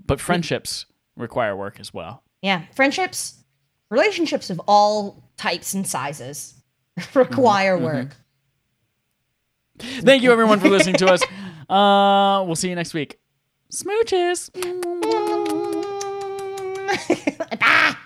B: but friendships require work as well.
A: Yeah, friendships, relationships of all types and sizes [LAUGHS] require
B: Mm-hmm.
A: work.
B: Thank you everyone for listening to us. Uh, we'll see you next week. Smooches.
A: Bye.